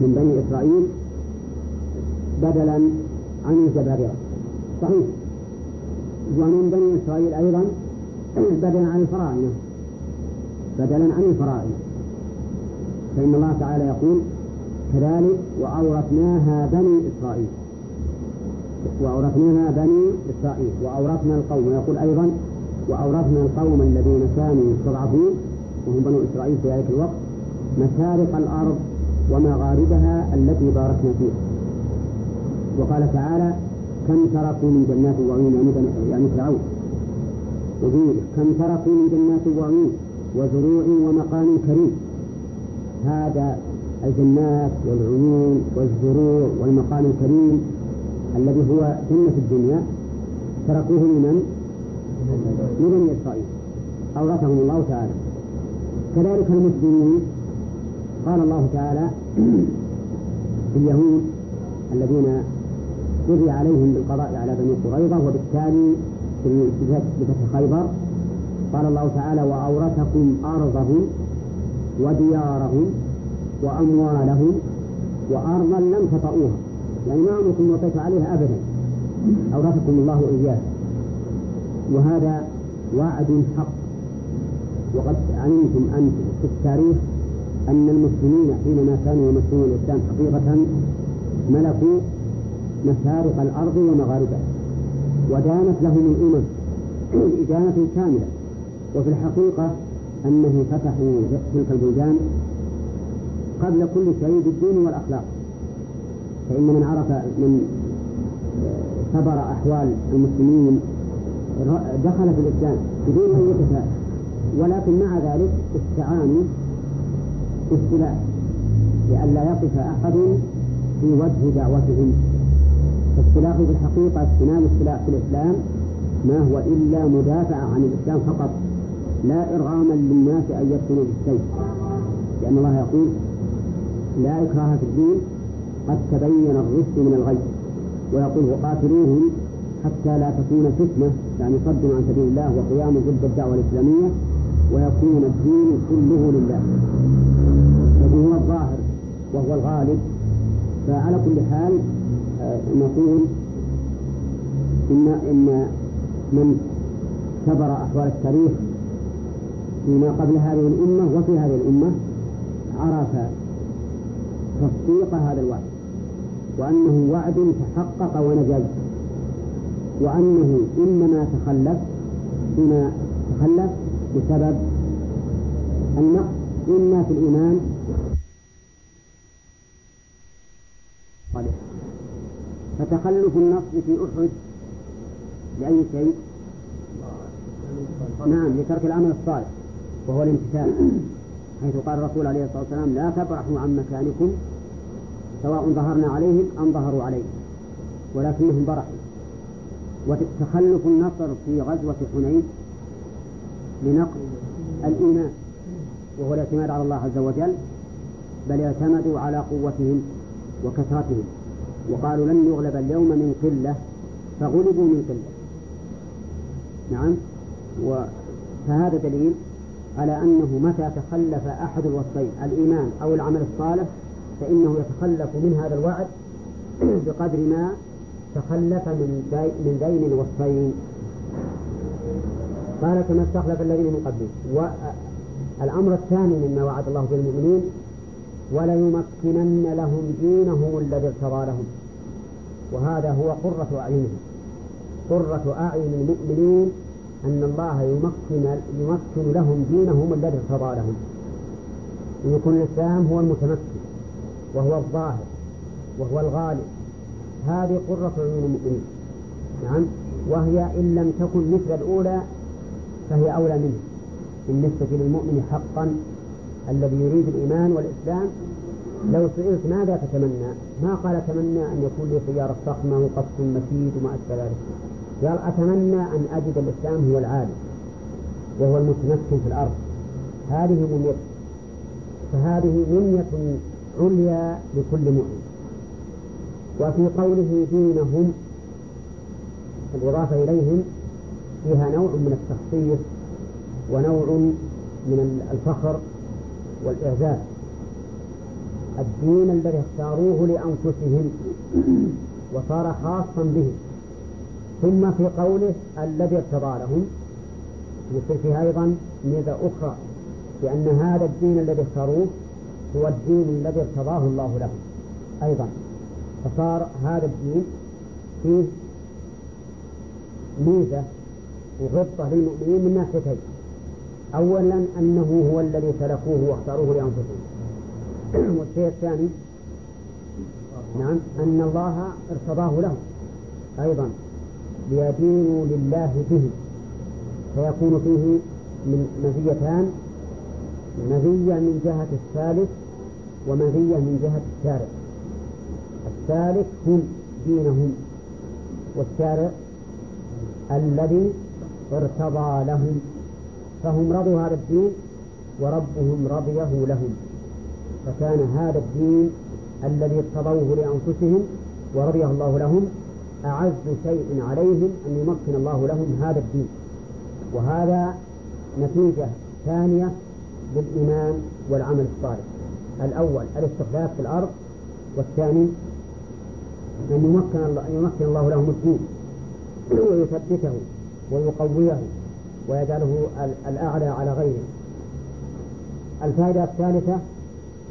من بني إسرائيل بدلا عن الجبابرة. صحيح. ومن بني إسرائيل أيضا بدلا عن الفراعنة. بدلا عن الفراعنة. فإن الله تعالى يقول كذلك وأورثناها بني إسرائيل. وأورثناها بني إسرائيل وأورثنا القوم ويقول أيضا وأورثنا القوم الذين كانوا يستضعفون وهم بنو إسرائيل في ذلك الوقت مشارق الأرض ومغاربها التي باركنا فيها. وقال تعالى كم تركوا من جنات وعيون يعني يعني فرعون. وبير كم تركوا من جنات وعيون وزروع ومقام كريم. هذا الجنات والعيون والزروع والمقام الكريم الذي هو جنة الدنيا تركوه من من بني إسرائيل أورثهم الله تعالى. كذلك المسلمين قال الله تعالى في اليهود الذين قضي عليهم بالقضاء على بني قريظة وبالتالي بفتح خيبر قال الله تعالى وأورثكم أرضهم وديارهم وأموالهم وأرضا لم تطئوها. يعني ما عمركم وقيت عليها أبدا. أورثكم الله إياه. وهذا وعد حق. وقد علمتم أنتم في التاريخ أن المسلمين حينما كانوا يمثلون الإسلام حقيقة ملكوا مشارق الأرض ومغاربها. ودانت لهم الأمم إدانة كاملة. وفي الحقيقة أنه فتحوا تلك البلدان قبل كل شيء بالدين والأخلاق. فإن من عرف من صبر أحوال المسلمين دخل في الإسلام بدون أن يتساءل ولكن مع ذلك استعانوا بالسلاح لئلا يقف أحد في وجه دعوتهم. فالسلاح في الحقيقة استنام السلاح في الإسلام ما هو إلا مدافعة عن الإسلام فقط لا إرغاما للناس أن يدخلوا بالسيف لأن الله يقول لا إكراه في الدين قد تبين الرشد من الغي ويقول وقاتلوهم حتى لا تكون فتنة يعني صد عن سبيل الله وقيام ضد الدعوة الإسلامية ويكون الدين كله لله. الذي هو الظاهر وهو الغالب فعلى كل حال آه، نقول إن إن من كبر أحوال التاريخ فيما قبل هذه الأمة وفي هذه الأمة عرف تصديق هذا الوعد وأنه وعد تحقق ونجز وأنه إنما تخلف بما تخلف بسبب النقص. إما في الإيمان. فتخلف النصر في أحد لأي شيء؟ نعم لترك العمل الصالح وهو الامتثال. حيث قال الرسول عليه الصلاة والسلام لا تبرحوا عن مكانكم سواء ظهرنا عليهم أم ظهروا عليهم. ولكنهم برحوا وتخلف النصر في غزوة حنين لنقل الإيمان وهو الاعتماد على الله عز وجل بل اعتمدوا على قوتهم وكثرتهم. وقالوا لن يغلب اليوم من قلة فغلبوا من قلة. نعم. و فهذا دليل على أنه متى تخلف أحد الوصفين الإيمان أو العمل الصالح فإنه يتخلف من هذا الوعد بقدر ما تخلف من من ذين الوصفين. قال كما استخلف الذين من قبله والأمر الثاني مما وعد الله بالمؤمنين وليمكنن لهم دينهم الذي ارتضى لهم. وهذا هو قرة أعينهم. قرة أعين المؤمنين أن الله يمكن يمكن لهم دينهم الذي ارتضى لهم. يكون الإسلام هو المتمكن. وهو الظاهر وهو الغالب هذه قرة عيون المؤمنين نعم وهي إن لم تكن مثل الأولى فهي أولى منه بالنسبة للمؤمن حقا الذي يريد الإيمان والإسلام لو سئلت ماذا تتمنى؟ ما قال أتمنى أن يكون لي سيارة فخمة وقصف مشيد وما أشبه ذلك. قال أتمنى أن أجد الإسلام هو العالم وهو المتمكن في الأرض. هذه منيته. فهذه منية عليا لكل مؤمن. وفي قوله دينهم الإضافة إليهم فيها نوع من التخصيص ونوع من الفخر والإعزاز الدين الذي اختاروه لأنفسهم وصار خاصا بهم ثم في قوله الذي ارتضى لهم يصير فيها أيضا ميزة أخرى لأن هذا الدين الذي اختاروه هو الدين الذي ارتضاه الله لهم أيضا فصار هذا الدين فيه ميزة وغبطة للمؤمنين من ناحيتين. أولا أنه هو الذي سلكوه واختاروه لأنفسهم. والشيء الثاني نعم أن الله ارتضاه لهم. أيضا ليدينوا لله به. فيكون فيه من مزيتان. مزية من جهة الثالث ومزية من جهة الشارع. الثالث هم دينهم. والشارع الذي ارتضى لهم. فهم رضوا هذا الدين وربهم رضيه لهم. فكان هذا الدين الذي ارتضوه لأنفسهم ورضيه الله لهم أعز شيء عليهم أن يمكن الله لهم هذا الدين. وهذا نتيجة ثانية للإيمان والعمل الصالح. الأول الاستخلاف في الأرض والثاني أن يمكن الله, أن يمكن الله لهم الدين ويثبته ويقويه ويجعله الأعلى على غيره. الفائدة الثالثة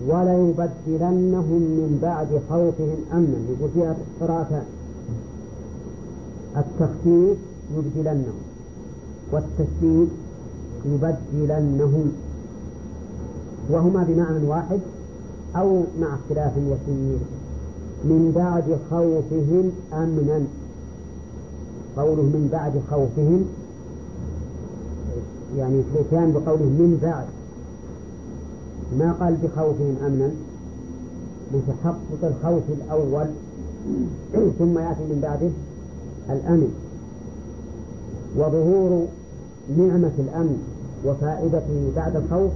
وليبدلنهم من بعد خوفهم أمنا. يقول فيها قراءتان التخفيف يبدلنهم والتشديد يبدلنهم وهما بمعنى واحد أو مع اختلاف يسير. من بعد خوفهم أمنا. قوله من بعد خوفهم يعني الاتيان بقوله من بعد. ما قال بخوفهم أمنا؟ لتحقق الخوف الأول ثم يأتي من بعده الأمن. وظهور نعمة الأمن وفائدته بعد الخوف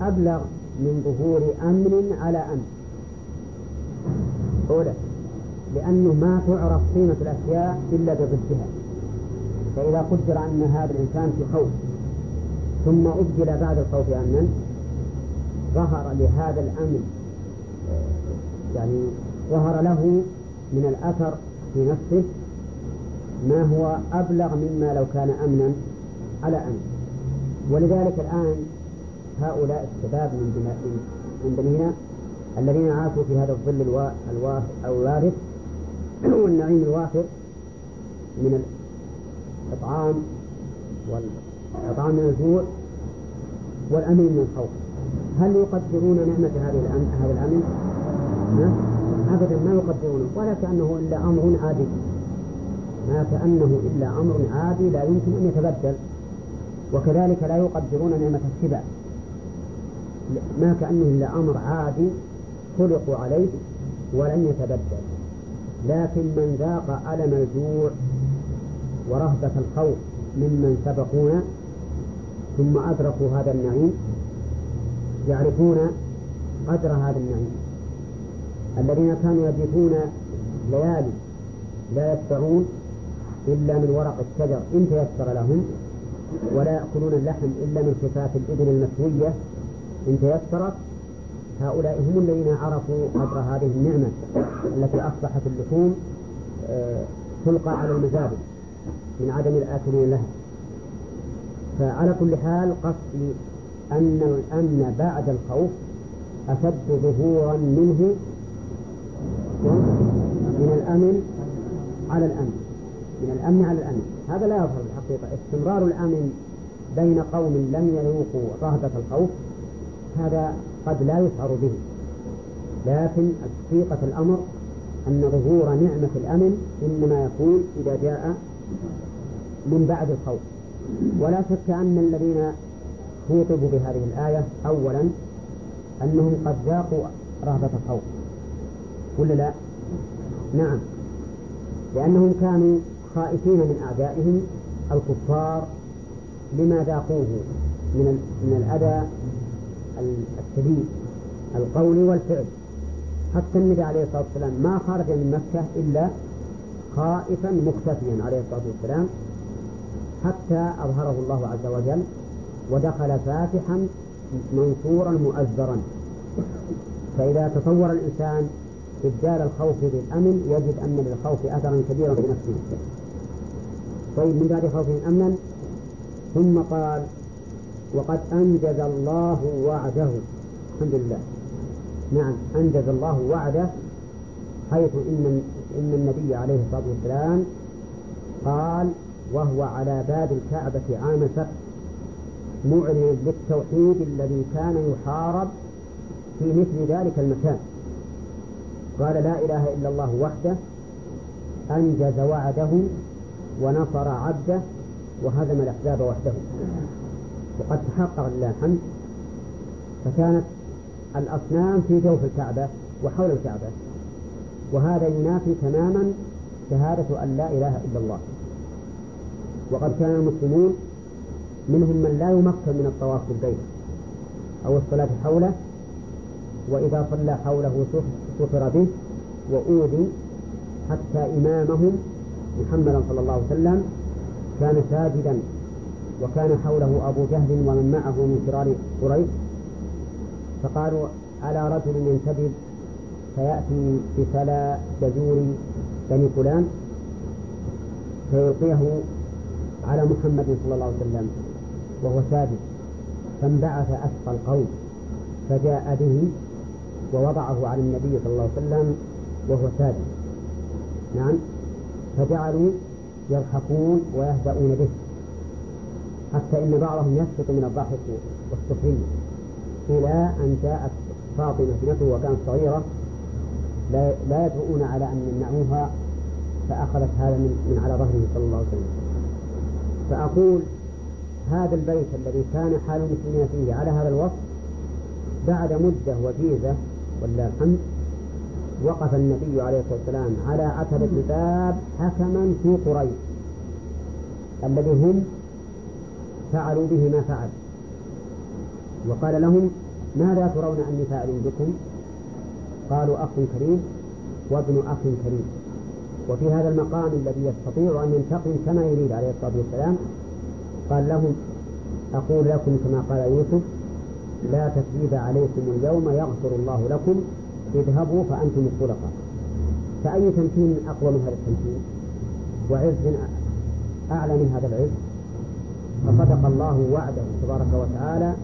أبلغ من ظهور أمن على أمن أولى لأنه ما تعرف قيمة الأشياء إلا بضدها. فإذا قدر أن هذا الإنسان في خوف ثم أبدل بعد الخوف أمنا ظهر لهذا الأمن يعني ظهر له من الأثر في نفسه ما هو أبلغ مما لو كان أمنا على أمن ولذلك الآن هؤلاء الشباب من من بنينا الذين عاشوا في هذا الظل الوارث والنعيم الوافر من الإطعام والإطعام من الجوع والأمن من الخوف. هل يقدرون نعمة هذه الأمن هذا الأمن؟ أبدا ما يقدرونه ولا كأنه إلا أمر عادي. ما كأنه إلا أمر عادي لا يمكن أن يتبدل. وكذلك لا يقدرون نعمة الشبع. ما كأنه إلا أمر عادي خلقوا عليه ولن يتبدل. لكن من ذاق ألم الجوع ورهبة الخوف ممن سبقونا ثم أدركوا هذا النعيم يعرفون قدر هذا النعيم. الذين كانوا يبيتون ليالي لا يشبعون إلا من ورق الشجر إن تيسر لهم ولا يأكلون اللحم إلا من خفاف الإبل المسوية إن تيسرت هؤلاء هم الذين عرفوا قدر هذه النعمة التي أصبحت اللحوم آه، تلقى على المزابل من عدم الآكلين لها. فعلى كل حال قصدي أن الأمن بعد الخوف أشد ظهورا منه من الأمن على الأمن. من الأمن على الأمن. هذا لا يظهر الحقيقة. استمرار الأمن بين قوم لم يذوقوا رهبة الخوف هذا قد لا يشعر به. لكن حقيقة الأمر أن ظهور نعمة الأمن إنما يكون إذا جاء من بعد الخوف. ولا شك أن الذين خوطبوا بهذه الآية أولا أنهم قد ذاقوا رهبة الخوف. ولا لا؟ نعم. لأنهم كانوا خائفين من أعدائهم الكفار لما ذاقوه من من الأذى الشديد القول والفعل. حتى النبي عليه الصلاة والسلام ما خرج من مكة إلا خائفا مختفيا عليه الصلاة والسلام حتى أظهره الله عز وجل ودخل فاتحا منصورا مؤزرا. فإذا تصور الإنسان إبدال الخوف بالأمن يجد أن للخوف أثرا كبيرا في نفسه. طيب من بعد خوف أمنا ثم قال وقد أنجز الله وعده. الحمد لله. نعم أنجز الله وعده حيث إن إن النبي عليه الصلاة والسلام قال وهو على باب الكعبة عام سبت معلن بالتوحيد الذي كان يحارب في مثل ذلك المكان. قال لا إله إلا الله وحده أنجز وعده ونصر عبده وهزم الأحزاب وحده. وقد تحقق لله الحمد فكانت الأصنام في جوف الكعبة وحول الكعبة وهذا ينافي تماما شهادة أن لا إله إلا الله. وقد كان المسلمون منهم من لا يمكن من الطواف بالبيت أو الصلاة حوله وإذا صلى حوله سفر به وأوذي حتى إمامهم محمدا صلى الله عليه وسلم كان ساجدا. وكان حوله أبو جهل ومن معه من كرار قريش فقالوا على رجل ينتدب فيأتي بسلا جزور بني فلان فيلقيه على محمد صلى الله عليه وسلم وهو ساجد فانبعث أسقى القوم فجاء به ووضعه على النبي صلى الله عليه وسلم وهو ساجد نعم فجعلوا يضحكون ويهدؤون به. حتى إن بعضهم يسقط من الضحك والسخرية. إلى أن جاءت فاطمة ابنته وكانت صغيرة لا, لا يدعون على أن يمنعوها فأخذت هذا من, من على ظهره صلى الله عليه وسلم. فأقول هذا البيت الذي كان حال المسلمين فيه على هذا الوصف بعد مدة وجيزة ولله الحمد وقف النبي عليه الصلاة والسلام على عتبة الباب حكما في قريش الذي هم فعلوا به ما فعل. وقال لهم ماذا ترون أني فاعل بكم؟ قالوا أخ كريم وابن أخ كريم. وفي هذا المقام الذي يستطيع أن ينتقم كما يريد عليه الصلاة والسلام قال لهم أقول لكم كما قال يوسف لا تثريب عليكم اليوم يغفر الله لكم اذهبوا فأنتم الخلقاء. فأي تمكين أقوى من هذا التمكين؟ وعز أعلى من هذا العز؟ فصدق الله وعده تبارك وتعالى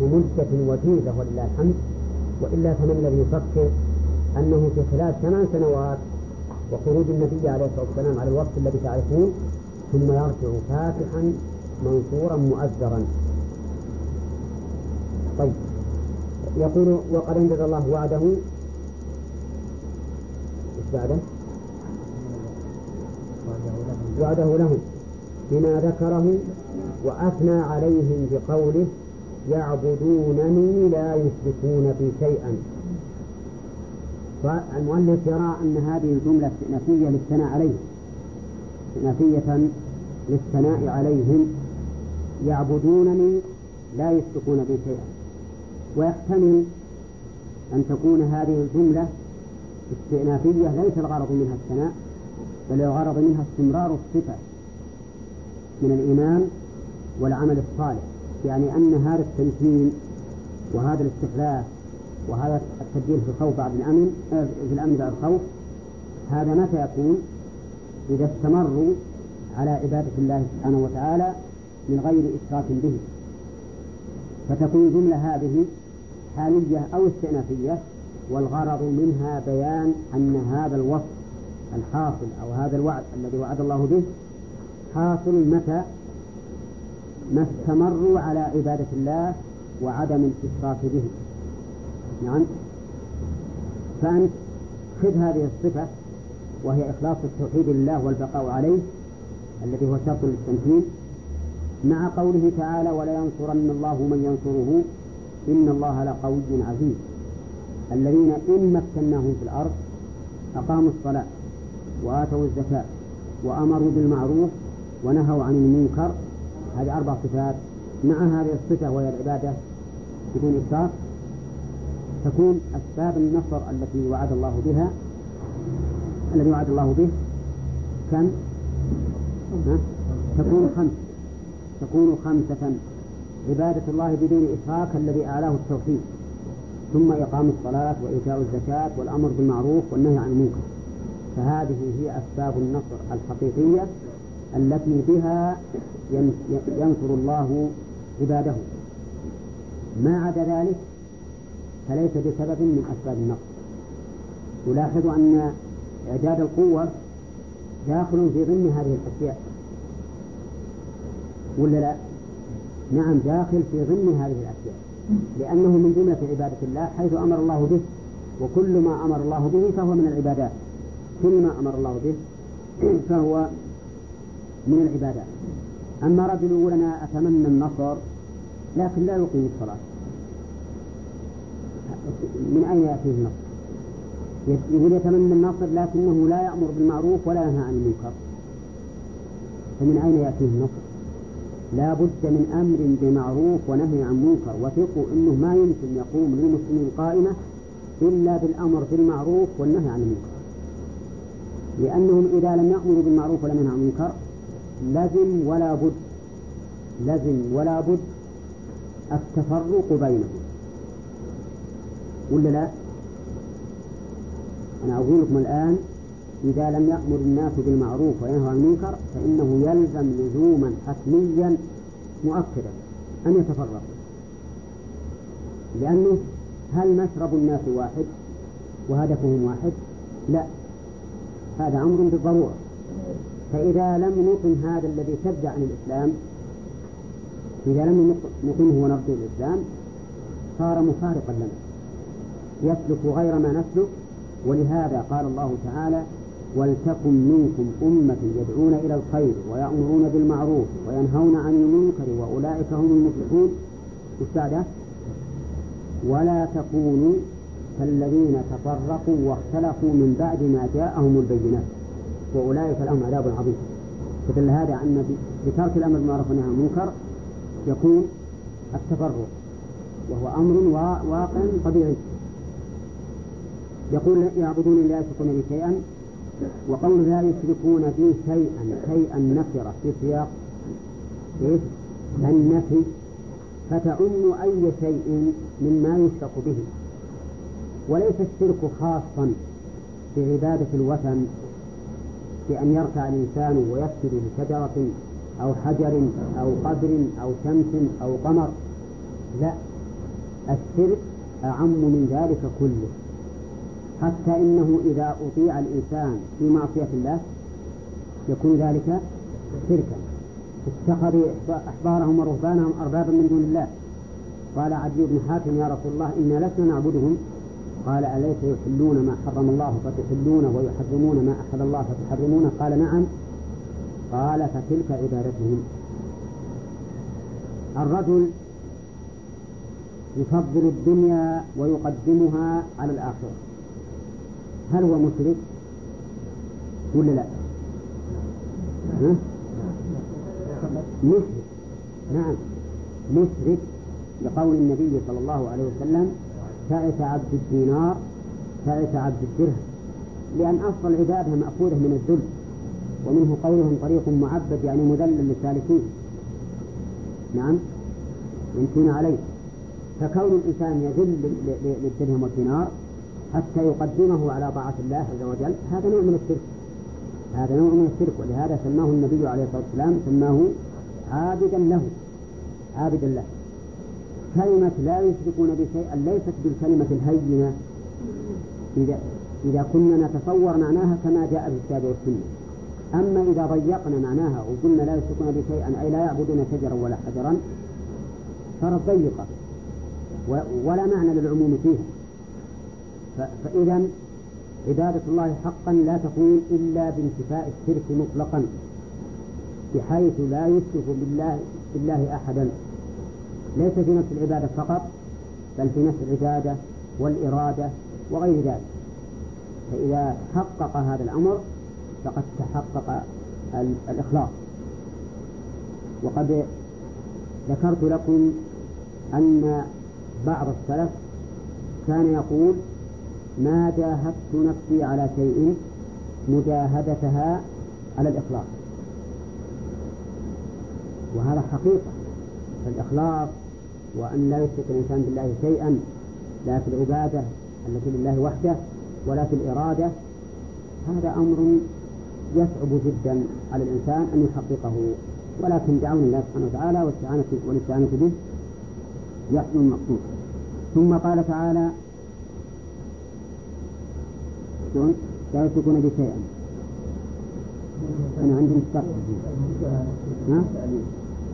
بمدة وجيزة ولله الحمد وإلا فمن الذي يفكر أنه في خلال ثمان سنوات وخروج النبي عليه الصلاة والسلام على الوقت الذي تعرفون ثم يرجع فاتحا منصورا مؤزرا. طيب. يقول وقد انجز الله وعده. إيش بعده؟ وعده لهم بما ذكره وأثنى عليهم بقوله يعبدونني لا يشركون بي شيئا. فالمؤلف يرى أن هذه الجملة استئنافية للثناء عليهم. استئنافية للثناء عليهم. يعبدونني لا يشركون بي شيئا. ويحتمل أن تكون هذه الجملة استئنافية ليس الغرض منها الثناء بل الغرض منها استمرار الصفة من الإيمان والعمل الصالح يعني أن هذا التمكين وهذا الاستخلاف وهذا التبديل في الخوف بعد الأمن آه، في الأمن بعد الخوف هذا متى يكون؟ إذا استمروا على عبادة الله سبحانه وتعالى من غير إشراك به فتكون الجملة هذه حالية أو استئنافية والغرض منها بيان أن هذا الوصف الحاصل أو هذا الوعد الذي وعد الله به حاصل متى ما استمروا على عبادة الله وعدم الإشراك به. نعم. فأنت خذ هذه الصفة وهي إخلاص التوحيد لله والبقاء عليه الذي هو شرط للتمكين مع قوله تعالى ولا ينصرن الله من ينصره إن الله لقوي عزيز الذين إن مكناهم في الأرض أقاموا الصلاة وآتوا الزكاة وأمروا بالمعروف ونهوا عن المنكر هذه أربع صفات. مع هذه الصفة وهي العبادة بدون إشراك تكون أسباب النصر التي وعد الله بها الذي وعد الله به كم؟ تكون خمسة تكون خمسة. عبادة الله بدون إشراك الذي أعلاه التوحيد. ثم إقام الصلاة وإيتاء الزكاة والأمر بالمعروف والنهي عن المنكر. فهذه هي أسباب النصر الحقيقية. التي بها ينصر الله عباده. ما عدا ذلك فليس بسبب من أسباب النصر يلاحظ أن إعداد القوة داخل في ضمن هذه الأشياء. ولا لا؟ نعم داخل في ضمن هذه الأشياء. لأنه من جملة عبادة الله حيث أمر الله به وكل ما أمر الله به فهو من العبادات. كل ما أمر الله به فهو من العبادات. أما رجل يقول أنا أتمنى النصر لكن لا يقيم الصلاة. من أين يأتيه النصر؟ يقول يتمنى النصر لكنه لا يأمر بالمعروف ولا ينهى عن المنكر. فمن أين يأتيه النصر؟ لا بد من أمر بمعروف ونهي عن منكر. وثقوا أنه ما يمكن يقوم للمسلمين قائمة إلا بالأمر بالمعروف والنهي عن المنكر. لأنهم إذا لم يأمروا بالمعروف ولم ينهوا عن المنكر لزم ولا بد لزم ولا بد التفرق بينهم ولا لا؟ أنا أقول لكم الآن إذا لم يأمر الناس بالمعروف وينهى عن المنكر فإنه يلزم لزوما حتميا مؤكدا أن يتفرقوا لأنه هل مشرب الناس واحد وهدفهم واحد؟ لا هذا أمر بالضرورة فإذا لم نقم هذا الذي شد عن الإسلام إذا لم نقمه ونرجو الإسلام صار مفارقا لنا. يسلك غير ما نسلك ولهذا قال الله تعالى ولتكن منكم أمة يدعون إلى الخير ويأمرون بالمعروف وينهون عن المنكر وأولئك هم المفلحون. وش ولا تكونوا كالذين تفرقوا واختلفوا من بعد ما جاءهم البينات. وأولئك لهم عذاب عظيم. فدل هذا أن بترك الأمر بالمعروف والنهي عن المنكر يكون التفرق وهو أمر واقع طبيعي. يقول يعبدون لا يشركون به شيئا وقول لا يشركون به شيئا شيئا نكرة في سياق إيش؟ النفي. فتعم أي شيء مما يشرك به. وليس الشرك خاصا بعبادة الوثن بأن يركع الإنسان ويسجد لشجرة أو حجر أو قدر أو شمس أو قمر. لا الشرك أعم من ذلك كله. حتى إنه إذا أطيع الإنسان في معصية الله يكون ذلك شركا. اتخذوا أحبارهم ورهبانهم أربابا من دون الله. قال عدي بن حاتم يا رسول الله إنا لسنا نعبدهم قال أليس يحلون ما حرم الله فتحلونه ويحرمون ما أحل الله فتحرمونه قال نعم. قال فتلك عبادتهم. الرجل يفضل الدنيا ويقدمها على الآخرة. هل هو مشرك ولا لا؟ ها؟ مشرك. نعم. مشرك لقول النبي صلى الله عليه وسلم تعس عبد الدينار تعس عبد الدرهم. لأن أصل العبادة مأخوذة من الذل ومنه قولهم طريق معبد يعني مذلل للسالكين. نعم؟ يمكن عليه. فكون الإنسان يذل للدرهم والدينار حتى يقدمه على طاعة الله عز وجل هذا نوع من الشرك. هذا نوع من الشرك ولهذا سماه النبي عليه الصلاة والسلام سماه عابدا له. عابدا له. كلمة لا يشركون بشيئا ليست بالكلمة الهينة. إذا إذا كنا نتصور معناها كما جاء في الكتاب والسنة. أما إذا ضيقنا معناها وقلنا لا يشركون بشيئا أي لا يعبدون شجرا ولا حجرا صارت ضيقة. ولا معنى للعموم فيها. فإذا عبادة الله حقا لا تكون إلا بانتفاء الشرك مطلقا بحيث لا يشرك بالله بالله أحدا. ليس في نفس العبادة فقط بل في نفس العبادة والإرادة وغير ذلك. فإذا حقق هذا الأمر فقد تحقق الإخلاص. وقد ذكرت لكم أن بعض السلف كان يقول ما جاهدت نفسي على شيء مجاهدتها على الإخلاص. وهذا حقيقة. فالإخلاص وأن لا يشرك الإنسان بالله شيئا لا في العبادة التي لله وحده ولا في الإرادة. هذا أمر يصعب جدا على الإنسان أن يحققه. ولكن بعون الله سبحانه وتعالى والاستعانة والاستعانة به يحصل المقصود. ثم قال تعالى شلون؟ لا يشركون بشيئا. أنا عندي مستقبل. ها؟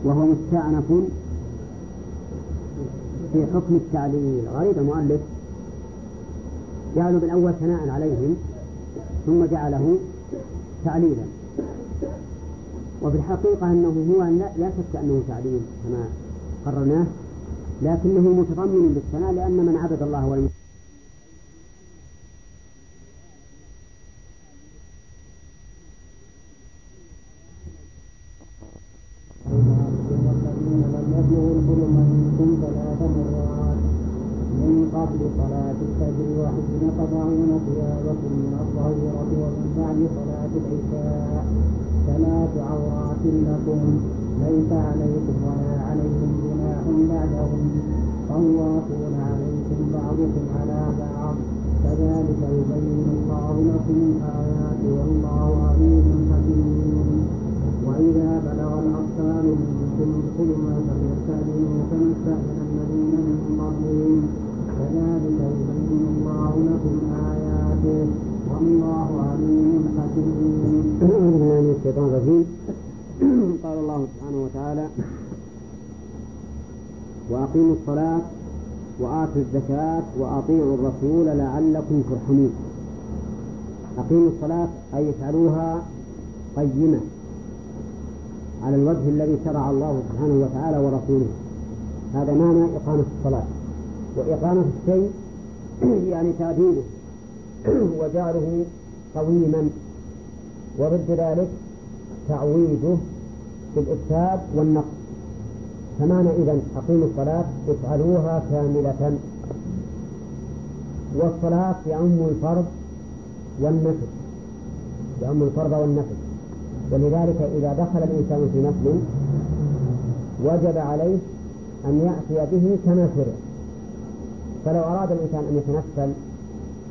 وهو مستأنف في حكم التعليل. غريب المؤلف. جعلوا بالأول ثناء عليهم ثم جعله تعليلا. وفي الحقيقة أنه هو لا شك أنه تعليل كما قررناه لكنه متضمن للثناء لأن من عبد الله ولم وأقيموا الصلاة وآتوا الزكاة وأطيعوا الرسول لعلكم ترحمون. أقيموا الصلاة أي افعلوها قيمة على الوجه الذي شرع الله سبحانه وتعالى ورسوله. هذا معنى إقامة الصلاة. وإقامة الشيء يعني تأديبه وجعله قويما وضد ذلك تعويضه بالإفساد والنقص فمعنى إذا أقيموا الصلاة افعلوها كاملة. والصلاة يعم الفرض والنفل يعم الفرض والنفل ولذلك إذا دخل الإنسان في نفل وجب عليه أن يأتي به كما شرع فلو أراد الإنسان أن يتنفل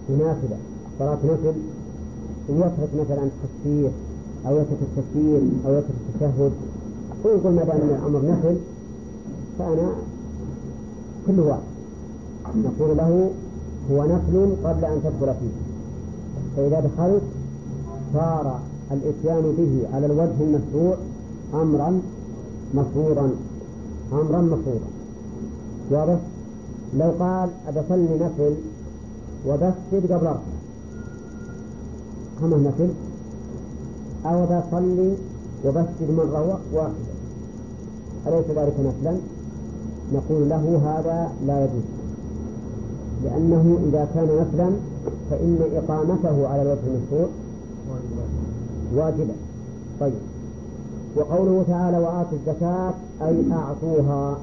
بنافلة صلاة نفل ويترك مثلا التكبير أو يترك التكبير أو يترك التشهد ويقول ما دام الأمر نفل فأنا كل واحد. نقول له هو نفل قبل أن تدخل فيه. فإذا دخلت صار الإتيان به على الوجه المشروع أمرا مفروضا أمرا مفروضا واضح؟ لو قال أبصلي نفل وبسجد قبل أركع كما نفل أو بصلي وبشر مرة واحدة. أليس ذلك نفلا؟ نقول له هذا لا يجوز. لأنه إذا كان نفلا فإن إقامته على الوجه المشروع واجبة طيب. وقوله تعالى وآتوا الزكاة أي أعطوها.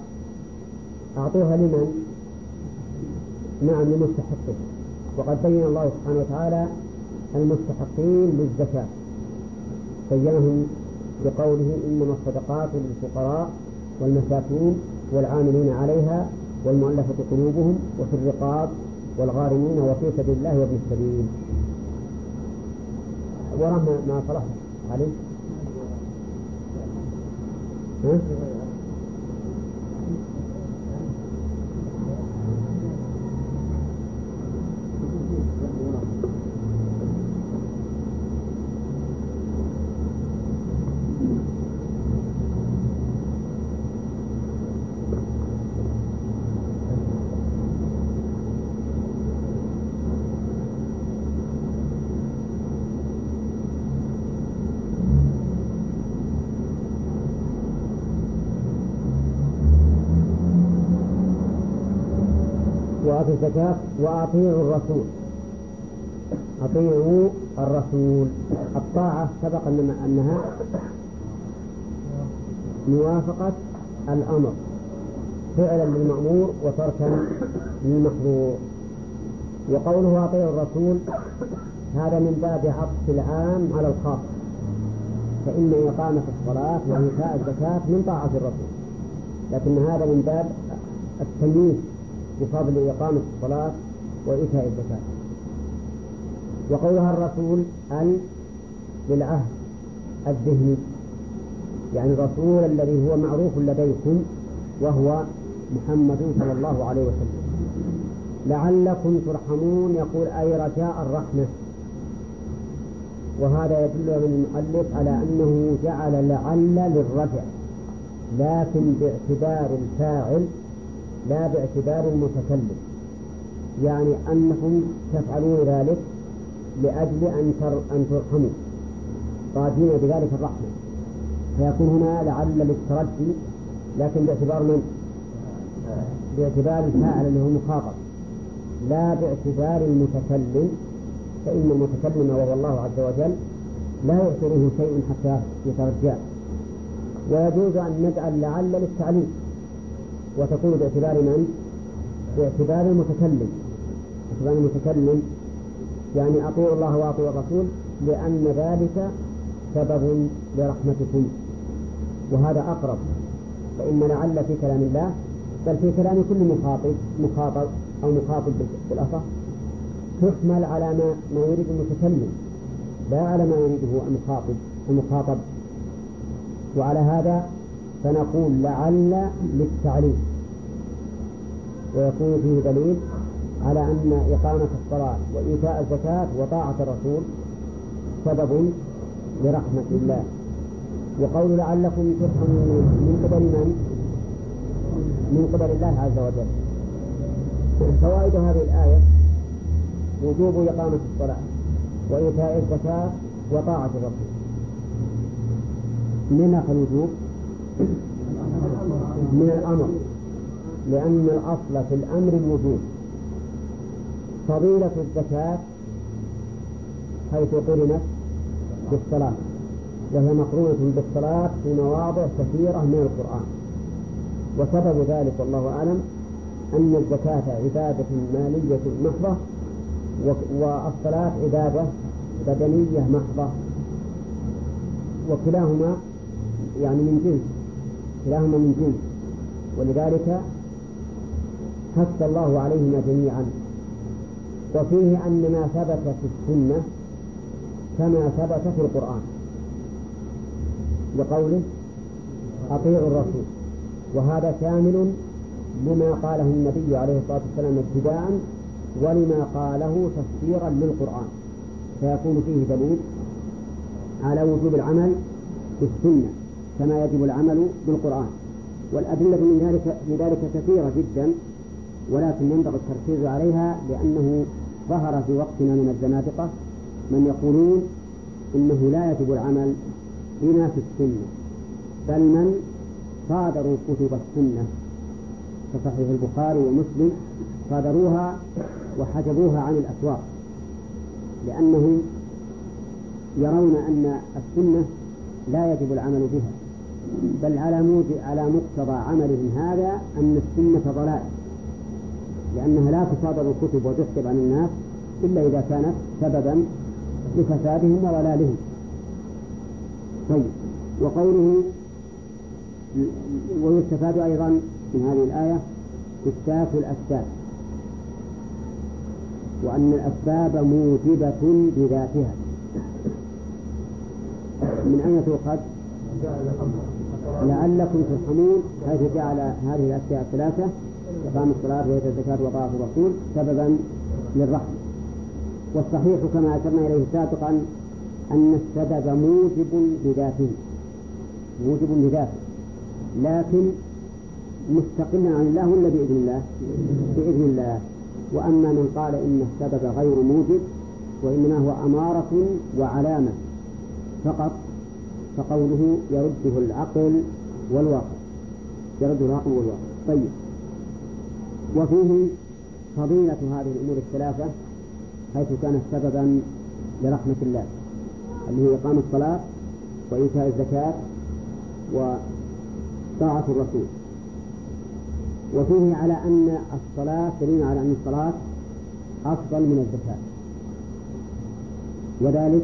أعطوها لمن؟ نعم لمستحقها وقد بين الله سبحانه وتعالى المستحقين للزكاة. بينهم بقوله إنما الصدقات للفقراء والمساكين. والعاملين عليها والمؤلفة قلوبهم وفي الرقاب والغارمين وفي سبيل الله وابن السبيل. وراه ما صلح عليه ها؟ وآتوا الزكاة وأطيعوا الرسول. أطيعوا الرسول. الطاعة سبق أنها موافقة الأمر. فعلا للمأمور وتركا للمحظور. وقوله أطيعوا الرسول هذا من باب عطف العام على الخاص. فإن إقامة الصلاة وإيتاء الزكاة من طاعة الرسول. لكن هذا من باب التمييز. بفضل إقامة الصلاة وإيتاء الزكاة. وقولها الرسول أن للعهد الذهني يعني الرسول الذي هو معروف لديكم وهو محمد صلى الله عليه وسلم. لعلكم ترحمون يقول أي رجاء الرحمة. وهذا يدل من المؤلف على أنه جعل لعل للرجع لكن باعتبار الفاعل لا باعتبار المتكلم يعني أنكم تفعلون ذلك لأجل أن أن ترحموا. راجين بذلك الرحمة. فيكون هنا لعل للترجي لكن باعتبار من؟ باعتبار الفاعل اللي هو المخاطب لا باعتبار المتكلم فإن المتكلم وهو الله عز وجل لا يعتره شيء حتى يترجاه. ويجوز أن نجعل لعل للتعليم. وتكون باعتبار من؟ باعتبار المتكلم. باعتبار المتكلم. يعني أطيعوا الله وأطيعوا الرسول لأن ذلك سبب لرحمتكم. وهذا أقرب. فإن لعل في كلام الله بل في كلام كل مخاطب مخاطب أو مخاطب بالأصح تحمل على ما ما يريد المتكلم لا على ما يريده المخاطب المخاطب. وعلى هذا فنقول لعل للتعليم. ويكون فيه دليل على أن إقامة الصلاة وإيتاء الزكاة وطاعة الرسول سبب لرحمة الله. وقول لعلكم ترحمون من قبل من؟ من قبل الله عز وجل. فوائد هذه الآية وجوب إقامة الصلاة وإيتاء الزكاة وطاعة الرسول. من الوجوب؟ من الأمر لأن الأصل في الأمر الوجوب. فضيلة الزكاة حيث قرنت بالصلاة وهي مقرونة بالصلاة في مواضع كثيرة من القرآن. وسبب ذلك والله أعلم أن الزكاة عبادة مالية محضة والصلاة عبادة بدنية محضة. وكلاهما يعني من جنس كلاهما من جنس. ولذلك حث الله عليهما جميعا. وفيه أن ما ثبت في السنة كما ثبت في القرآن. لقوله أطيعوا الرسول. وهذا شامل لما قاله النبي عليه الصلاة والسلام ابتداء ولما قاله تفسيرا للقرآن. فيكون فيه دليل على وجوب العمل بالسنة كما يجب العمل بالقرآن. والأدلة من ذلك في ذلك كثيرة جدا ولكن ينبغي التركيز عليها لأنه ظهر في وقتنا من الزنادقة من يقولون إنه لا يجب العمل بما في السنة بل من صادروا كتب السنة. كصحيح البخاري ومسلم صادروها وحجبوها عن الأسواق لأنهم يرون أن السنة لا يجب العمل بها. بل على على مقتضى عملهم هذا أن السنة ضلال. لأنها لا تصادر الكتب وتحجب عن الناس إلا إذا كانت سببا لفسادهم وضلالهم. طيب وقوله ويستفاد أيضا من هذه الآية إثبات الأسباب وأن الأسباب موجبة بذاتها. من أين تؤخذ؟ لعلكم ترحمون حيث جعل هذه الأشياء الثلاثة إقام الصلاة وإيتاء الزكاة وطاعة الرسول سببا للرحمة. والصحيح كما أشرنا إليه سابقا أن السبب موجب بذاته موجب بذاته لكن مستقلا عن الله ولا بإذن الله؟ بإذن الله. وأما من قال إن السبب غير موجب وإنما هو أمارة وعلامة فقط فقوله يرده العقل والواقع. يرده العقل والواقع. طيب. وفيه فضيلة هذه الأمور الثلاثة حيث كانت سببا لرحمة الله اللي هي إقام الصلاة وإيتاء الزكاة وطاعة الرسول. وفيه على أن الصلاة دليل على أن الصلاة أفضل من الزكاة. وذلك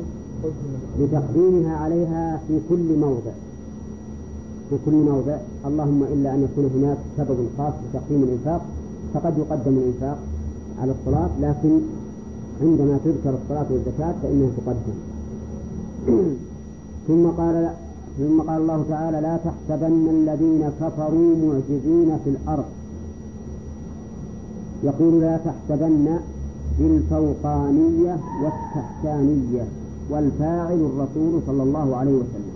لتقديمها عليها في كل موضع. في كل موضع. اللهم إلا أن يكون هناك سبب خاص بتقديم الإنفاق فقد يقدم الإنفاق على الصلاة لكن عندما تذكر الصلاة والزكاة فإنها تقدم. ثم قال ثم قال الله تعالى لا تحسبن الذين كفروا معجزين في الأرض. يقول لا تحسبن بالفوقانية والتحتانية. والفاعل الرسول صلى الله عليه وسلم.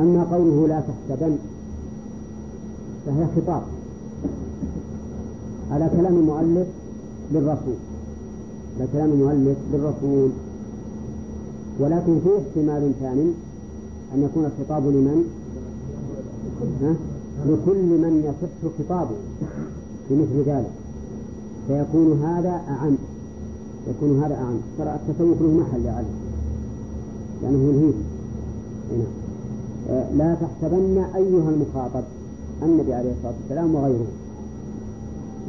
أما قوله لا تحسبن فهي خطاب على كلام المؤلف للرسول على كلام المؤلف للرسول. ولكن فيه احتمال ثاني أن يكون الخطاب لمن؟ لكل من يصح خطابه بمثل ذلك. فيكون هذا أعم. يكون هذا أعم. ترى التسوق له محل يا علي. لأنه ينهيه. هنا آه، لا تحسبن أيها المخاطب النبي عليه الصلاة والسلام وغيره.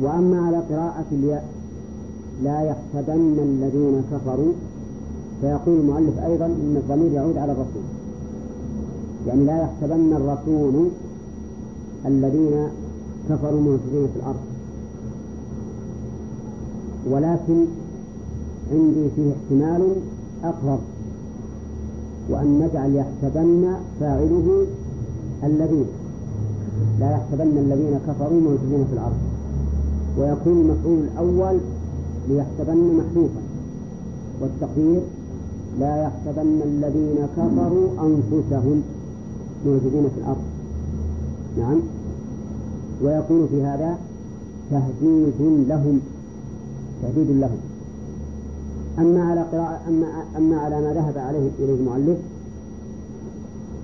وأما على قراءة الياء لا يحسبن الذين كفروا. فيقول المؤلف أيضا أن الضمير يعود على الرسول. يعني لا يحسبن الرسول الذين كفروا معجزين في الأرض. ولكن عندي فيه احتمال أقرب وأن نجعل يحسبن فاعله الذين لا يحسبن الذين كفروا موجودين في الأرض. ويكون المفعول الأول ليحسبن محذوفا. والتقدير لا يحسبن الذين كفروا أنفسهم موجودين في الأرض. نعم. ويكون في هذا تهديد لهم تهديد لهم. أما على قراءة أما أما على ما ذهب عليه إليه المؤلف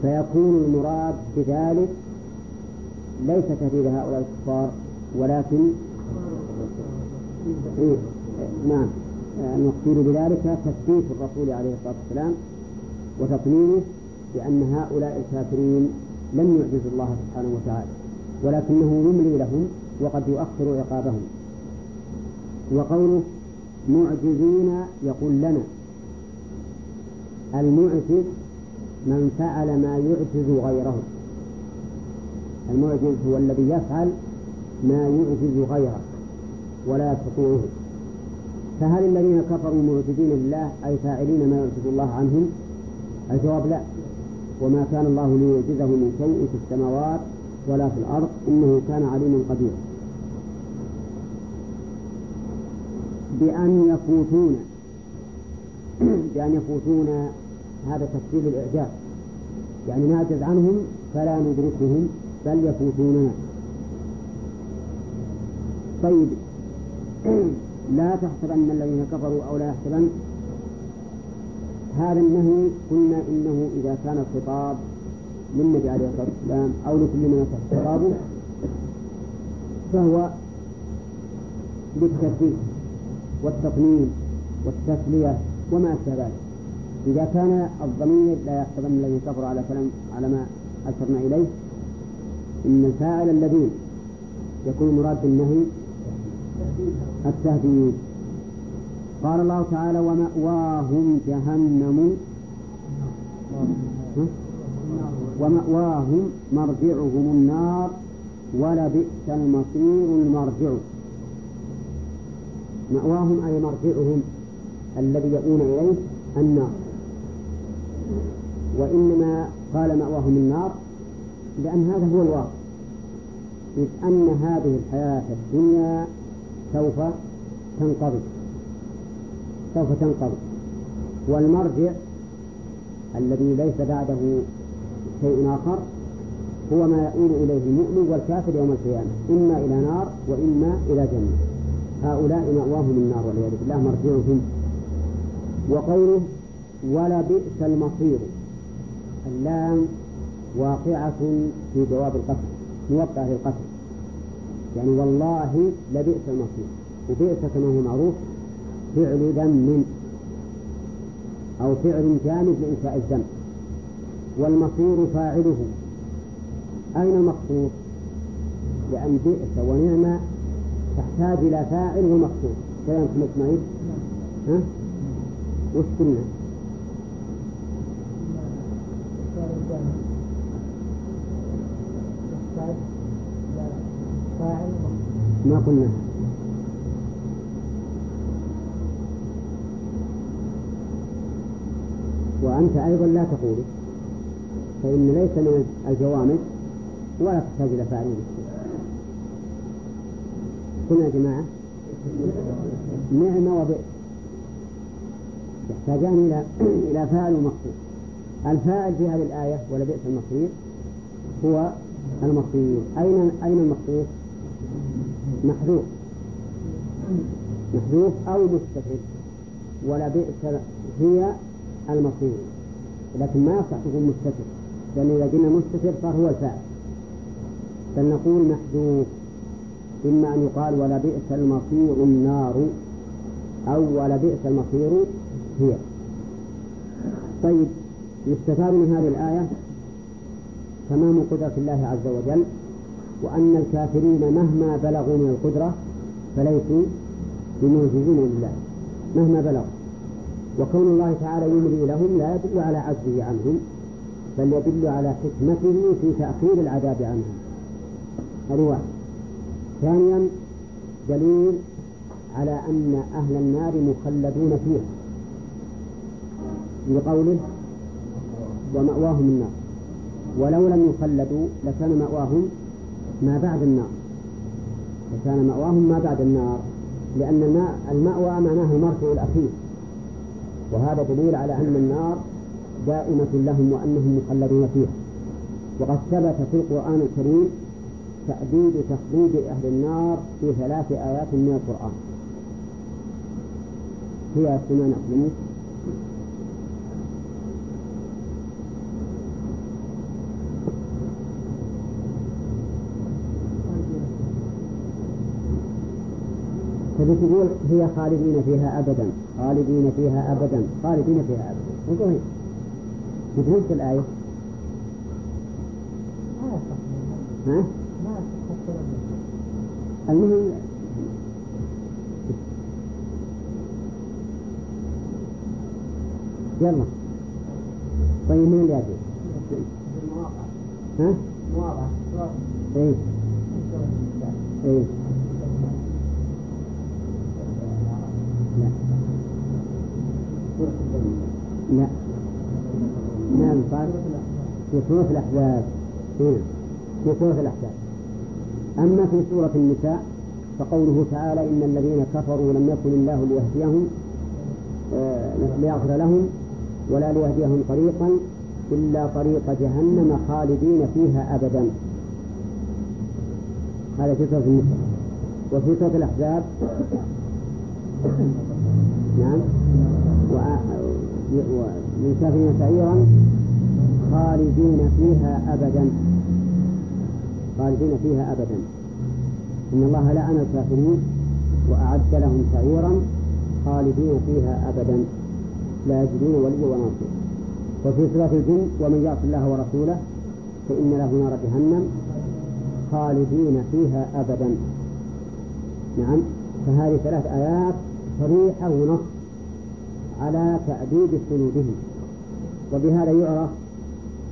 فيكون المراد بذلك ليس تهديد هؤلاء الكفار ولكن إيه نعم المقصود بذلك تثبيت الرسول عليه الصلاة والسلام وتطمينه بأن هؤلاء الكافرين لم يعجزوا الله سبحانه وتعالى ولكنه يملي لهم وقد يؤخر عقابهم. وقوله معجزين يقول لنا المعجز من فعل ما يعجز غيره. المعجز هو الذي يفعل ما يعجز غيره ولا يستطيعه. فهل الذين كفروا معجزين لله أي فاعلين ما يعجز الله عنهم؟ الجواب لا. وما كان الله ليعجزه من شيء في السماوات ولا في الأرض إنه كان عليما قديرا. بأن يفوتون. بأن يفوتون هذا تفصيل الإعجاز يعني نعجز عنهم فلا ندركهم بل يفوتوننا. طيب. لا تحسبن الذين كفروا أو لا يحسبن. هذا النهي قلنا إنه إذا كان الخطاب للنبي عليه الصلاة والسلام أو لكل من يصح خطابه فهو للتثبيت والتطمين والتسلية وما أشبه ذلك. إذا كان الضمير لا يحتمل الذي كفر على كلام على ما أشرنا إليه إن الفاعل الذين يكون مراد بالنهي التهديد. قال الله تعالى ومأواهم جهنم ومأواهم مرجعهم النار ولبئس المصير المرجع. مأواهم أي مرجعهم الذي يؤون إليه النار. وإنما قال مأواهم النار لأن هذا هو الواقع. إذ أن هذه الحياة الدنيا سوف تنقضي. سوف تنقضي. والمرجع الذي ليس بعده شيء آخر هو ما يؤول إليه المؤمن والكافر يوم القيامة إما إلى نار وإما إلى جنة. هؤلاء مأواهم النار والعياذ بالله مرجعهم. وقوله ولبئس المصير. اللام واقعة في جواب القسم موقعة للقسم يعني والله لبئس المصير. وبئس كما هو معروف فعل ذم أو فعل جامد لإنشاء الذنب والمصير فاعله. أين المقصود؟ لأن بئس ونعمة تحتاج إلى فاعل ومقصود. كلام محمد إسماعيل ها؟ وش قلنا؟ ما قلنا. وأنت أيضا لا تقول. فإن ليس من الجوامد ولا تحتاج إلى فاعل قلنا يا جماعة. نعمة وبئس يحتاجان إلى إلى فاعل ومقصود الفاعل في هذه الآية ولبئس المصير هو المصير. أين أين المقصود؟ محذوف. محذوف أو مستفد ولبئس هي المصير. لكن ما يصح تقول مستتر لأن إذا قلنا مستتر صار هو الفاعل. بل نقول محذوف. إما أن يقال ولبئس المصير النار أو ولبئس المصير هي. طيب يستفاد من هذه الآية تمام قدرة الله عز وجل وأن الكافرين مهما بلغوا من القدرة فليسوا بمعجزين لله. مهما بلغوا. وكون الله تعالى يملي لهم لا يدل على عجزه عنهم بل يدل على حكمته في تأخير العذاب عنهم. هذه واحد ثانيا دليل على أن أهل النار مخلدون فيها. بقوله ومأواهم النار. ولو لم يخلدوا لكان مأواهم ما بعد النار. لكان مأواهم ما بعد النار لأن المأوى معناه المرجع الأخير. وهذا دليل على أن النار دائمة لهم وأنهم مخلدون فيها. وقد ثبت في القرآن الكريم تأديب تخليد أهل النار في ثلاث آيات من القرآن. هي سنن أخلمك تبي تقول هي خالدين فيها أبدا خالدين فيها أبدا خالدين فيها أبدا. انظر هنا مثل الآية؟ ها؟ المهم يلا طيب من اللي يأتي؟ ها؟ مواضعة إيه إيه لا لا نعم قال في سورة الأحزاب في سورة الأحزاب أما في سورة النساء فقوله تعالى إن الذين كفروا لم يكن الله ليهديهم آه ليغفر لهم ولا ليهديهم طريقا إلا طريق جهنم خالدين فيها أبدا. هذا في سورة النساء. وفي سورة الأحزاب نعم من كافرين سعيرا خالدين فيها أبدا. خالدين فيها أبدا. إن الله لعن الكافرين وأعد لهم سعيرا خالدين فيها أبدا. لا يجدون وليا ولا وفي سورة الجن ومن يعص الله ورسوله فإن له نار جهنم خالدين فيها أبدا. نعم. فهذه ثلاث آيات صريحة ونص على تأديب سلوبهم وبهذا يعرف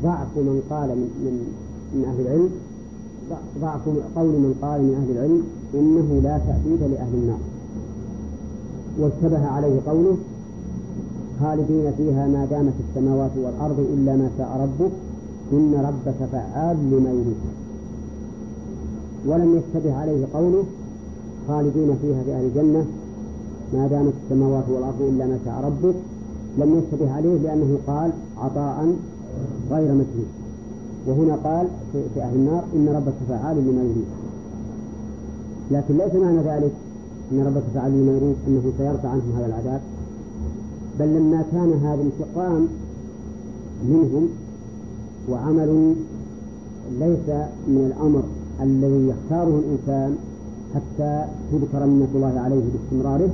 ضعف من قال من, من, من أهل العلم. ضعف قول من قال من أهل العلم إنه لا تأديب لأهل النار. واشتبه عليه قوله خالدين فيها ما دامت السماوات والأرض إلا ما شاء ربك إن ربك فعال لما يريد. ولم يشتبه عليه قوله خالدين فيها في أهل الجنة ما دامت السماوات والأرض إلا ما شاء ربك. لم يشتبه عليه لأنه قال عطاء غير مجهول وهنا قال في أهل النار إن ربك فعال لما يريد. لكن ليس معنى ذلك إن ربك فعال لما يريد أنه سيرفع عنهم هذا العذاب بل لما كان هذا انتقام منهم وعمل ليس من الأمر الذي يختاره الإنسان حتى تذكر منة الله عليه باستمراره.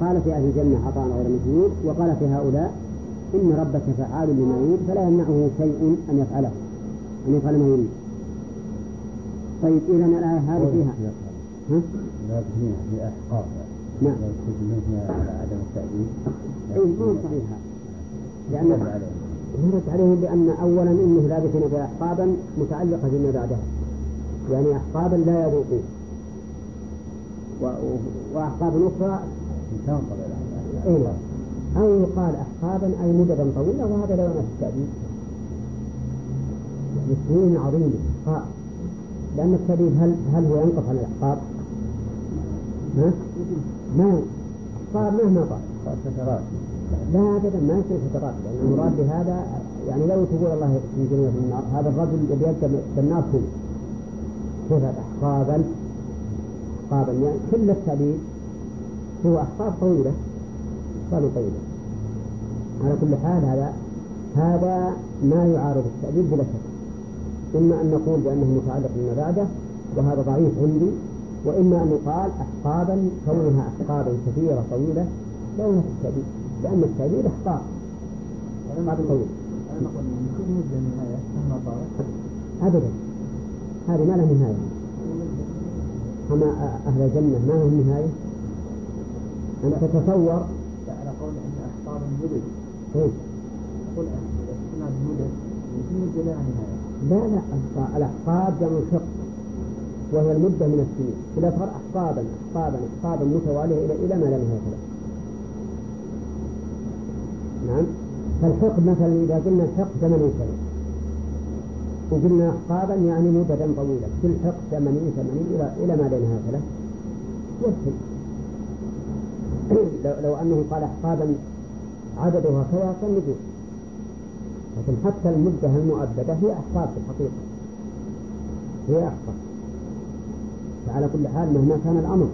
قال في أهل الجنة عطاء غير مجهول وقال في هؤلاء إن ربك فعال لما يريد فلا يمنعه شيء أن يفعله أن يفعل ما يريد. طيب إذا الآية هذه فيها. ها؟ في نعم. عدم التأديب ما صحيحة. لأن يرد عليهم بأن أولا إنه لابثين بها أحقابا متعلقة بما بعدها. يعني أحقابا لا يذوقون. وأحقاب أخرى تنقض إيه. أو يقال أحقابا أي مددا طويلة وهذا لا التأديب بسنين عظيمة أحقاب لأن التأديب هل هل هو ينقص عن الأحقاب؟ ها؟ ما أحقاب مهما طال فترات لا أبدا ما يصير فترات لأن المراد بهذا يعني لو تقول الله في النار هذا الرجل الذي يبدأ بالنار كله كيف أحقابا؟ أحقابا يعني كل التأديب هو أحقاب طويلة. أحقاب طويلة على كل حال هذا هذا ما يعارض التأديب بلا شك. إما أن نقول بأنه متعلق بما بعده وهذا ضعيف عندي وإما أن يقال أحقابا كونها أحقابا كثيرة طويلة لا ينفي التأديب لأن التأديب أحقاب أحقاب طويل أنا نقول كل مدة نهاية مهما طالت أبدا. هذه ما لها نهاية. أما أهل الجنة ما لهم نهاية؟ أن تتصور المدد. إيه؟ المدد. نهاية لا لا الأحقاب جمع شق وهي المدة من السنين. إذا صار أحقابا أحقابا أحقابا متوالية إلى إلى ما لا نهاية له نعم. فالحقب مثلا إذا قلنا الحقب ثمانين سنة وقلنا أحقابا يعني مدة طويلة كل حقب ثمانين ثمانين إلى إلى ما لا نهاية له يكفي لو, لو أنه قال أحقابا عددها كذا نقول لكن حتى المدة المؤبدة هي أحقاب في الحقيقة. هي أحقاب فعلى كل حال مهما كان الأمر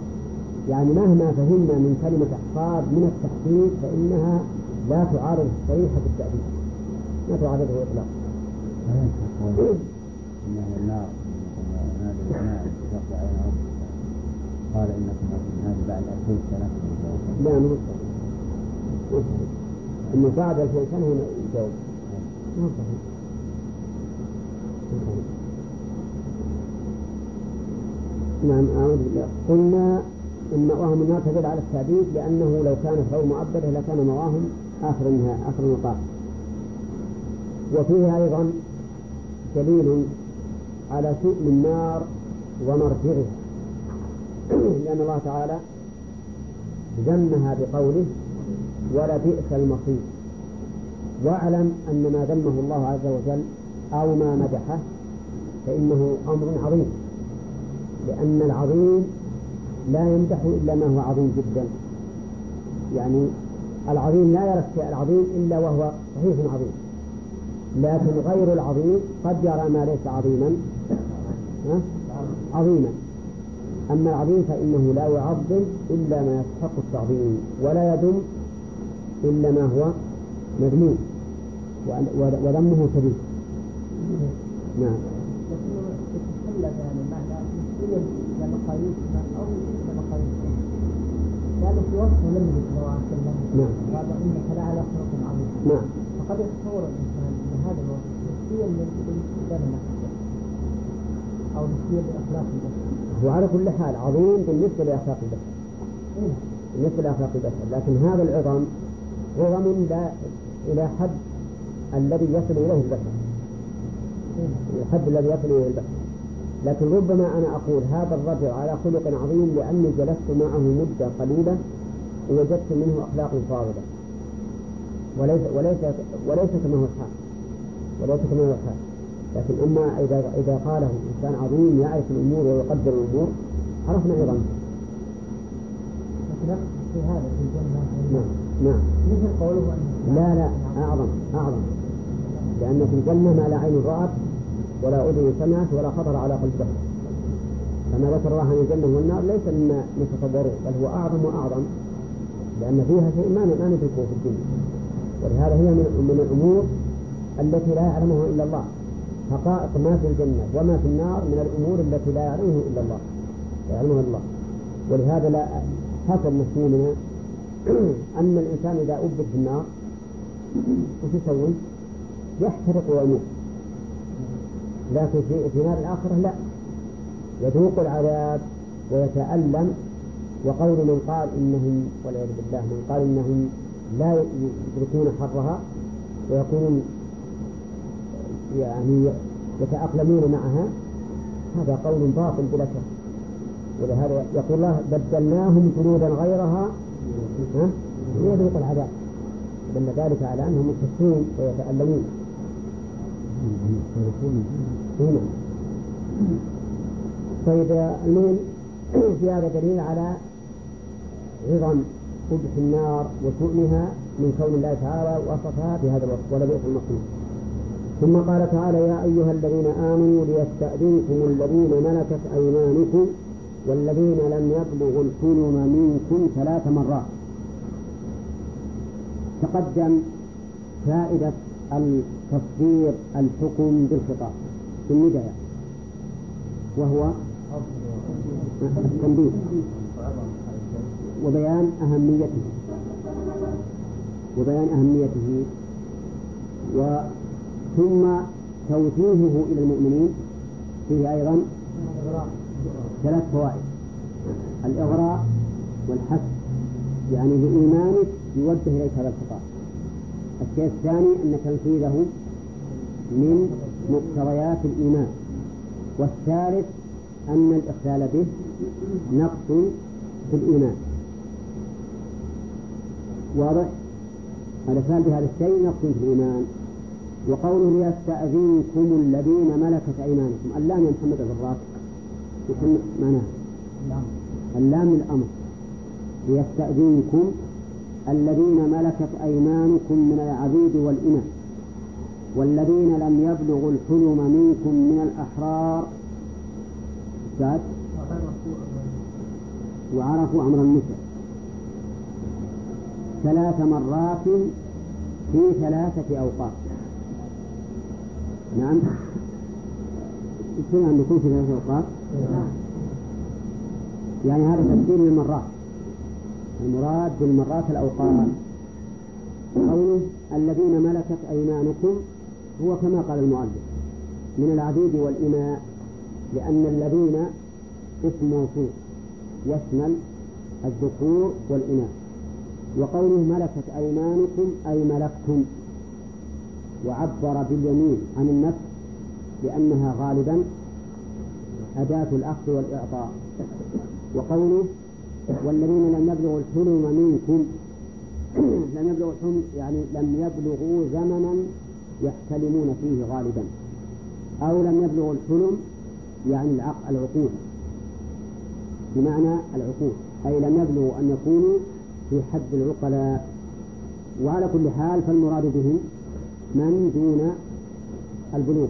يعني مهما فهمنا من كلمة أحقاب من التحقيق فإنها لا تعارض الصريحة بالتأديب ما تعارضه إطلاقا. قال هذه بعد 2000 سنة. لا مو إنه بعد 2000 سنة هنا. يجاوب نعم أعوذ بالله. قلنا إن مأواهم النار تدل على التعبيد لأنه لو كانت غير مؤبدة لكان مأواهم آخر النهاية آخر المطاف وفيه أيضا دليل على شؤم النار ومرجعها. لأن الله تعالى ذمها بقوله ولبئس المصير. واعلم أن ما ذمه الله عز وجل أو ما مدحه فإنه أمر عظيم لأن العظيم لا يمدح إلا ما هو عظيم جدا. يعني العظيم لا يرى الشيء العظيم إلا وهو صحيح عظيم لكن غير العظيم قد يرى ما ليس عظيما عظيما. أما العظيم فإنه لا يعظم إلا ما يستحق التعظيم ولا يدم إلا ما هو مذموم. وذمه كبير. نعم. لأنه في وصفه لم صلى الله نعم. قال انك لعلى خلق عظيم نعم. فقد يتصور الانسان ان هذا الوصف نسبيا للانسان نفسه أو نسبيا لاخلاق البشر هو على كل حال عظيم بالنسبة لأخلاق البشر؟ بالنسبة لأخلاق البشر. لكن هذا العظم عظم لا إلى حد الذي يصل إليه البشر؟ الحد الذي يصل إليه البشر. لكن ربما أنا أقول هذا الرجل على خلق عظيم لأني جلست معه مدة قليلة ووجدت منه أخلاق فاضلة. وليس وليس وليس كما هو الحال. وليس كما هو الحال. لكن أما إذا إذا قاله إنسان عظيم يعرف الأمور ويقدر الأمور عرفنا. لكن في هذا في الجنة نعم. نعم. مثل قوله لا لا أعظم أعظم. لأن في الجنة ما لا عين رأت ولا أذن سمعت ولا خطر على قلب بشر كما ذكر الله عن الجنة والنار ليس مما نتصوره بل هو أعظم وأعظم. لأن فيها شيء ما ما ندركه في الدنيا. ولهذا هي من من الأمور التي لا يعلمها إلا الله. حقائق ما في الجنة وما في النار من الأمور التي لا يعلمه إلا الله. لا يعلمها الله. ولهذا لا حصل مفهومنا أن الإنسان إذا أبد في النار وش يسوي؟ يحترق ويموت. لكن في, في نار الآخرة لا. يذوق العذاب ويتألم وقول من قال إنهم والعياذ بالله من قال إنهم لا يدركون حرها ويكونون يعني يتأقلمون معها هذا قول باطل بلا شك. ولهذا يقول الله بدلناهم جنودا غيرها ليذوق العذاب. دل ذلك على أنهم يكفرون ويتألمون. طيب المهم في هذا دليل على عظم قبح النار وشؤمها من كون الله تعالى وصفها بهذا الوصف ولبئس المصير ثم قال تعالى يا أيها الذين آمنوا ليستأذنكم الذين ملكت أيمانكم والذين لم يبلغوا الحلم منكم ثلاث مرات. تقدم فائدة تصدير الحكم بالخطاب في النداء وهو التنبيه وبيان أهميته وبيان أهميته وثم توجيهه إلى المؤمنين فيه أيضا ثلاث فوائد الإغراء والحث يعني بإيمانك يوجه إليك هذا الخطاب الشيء الثاني أن تنفيذه من مقتضيات الإيمان. والثالث أن الإخلال به نقص في الإيمان. واضح؟ الإخلال بهذا الشيء نقص في الإيمان. وقوله ليستأذنكم الذين ملكت أيمانكم. اللام يا محمد بن الرأس. معناها اللام الأمر. ليستأذنكم الذين ملكت أيمانكم من العبيد والإماء والذين لم يبلغوا الحلم منكم من الأحرار بعد وعرفوا أمر النساء. ثلاث مرات في ثلاثة أوقات. نعم. يصير أن يكون في ثلاثة أوقات. يعني هذا تفسير للمرات. المراد بالمرات الأوقات. قوله الذين ملكت أيمانكم هو كما قال المؤلف من العبيد والإماء لأن الذين اسم موصول يشمل الذكور والإناث. وقوله ملكت أيمانكم أي ملكتم وعبر باليمين عن النفس لأنها غالبا أداة الأخذ والإعطاء. وقوله والذين لم يبلغوا الحلم منكم لم يبلغوا الحلم يعني لم يبلغوا زمنا يحتلمون فيه غالبا. أو لم يبلغوا الحلم يعني العقول. بمعنى العقول. أي لم يبلغوا أن يكونوا في حد العقلاء. وعلى كل حال فالمراد بهم من دون البلوغ.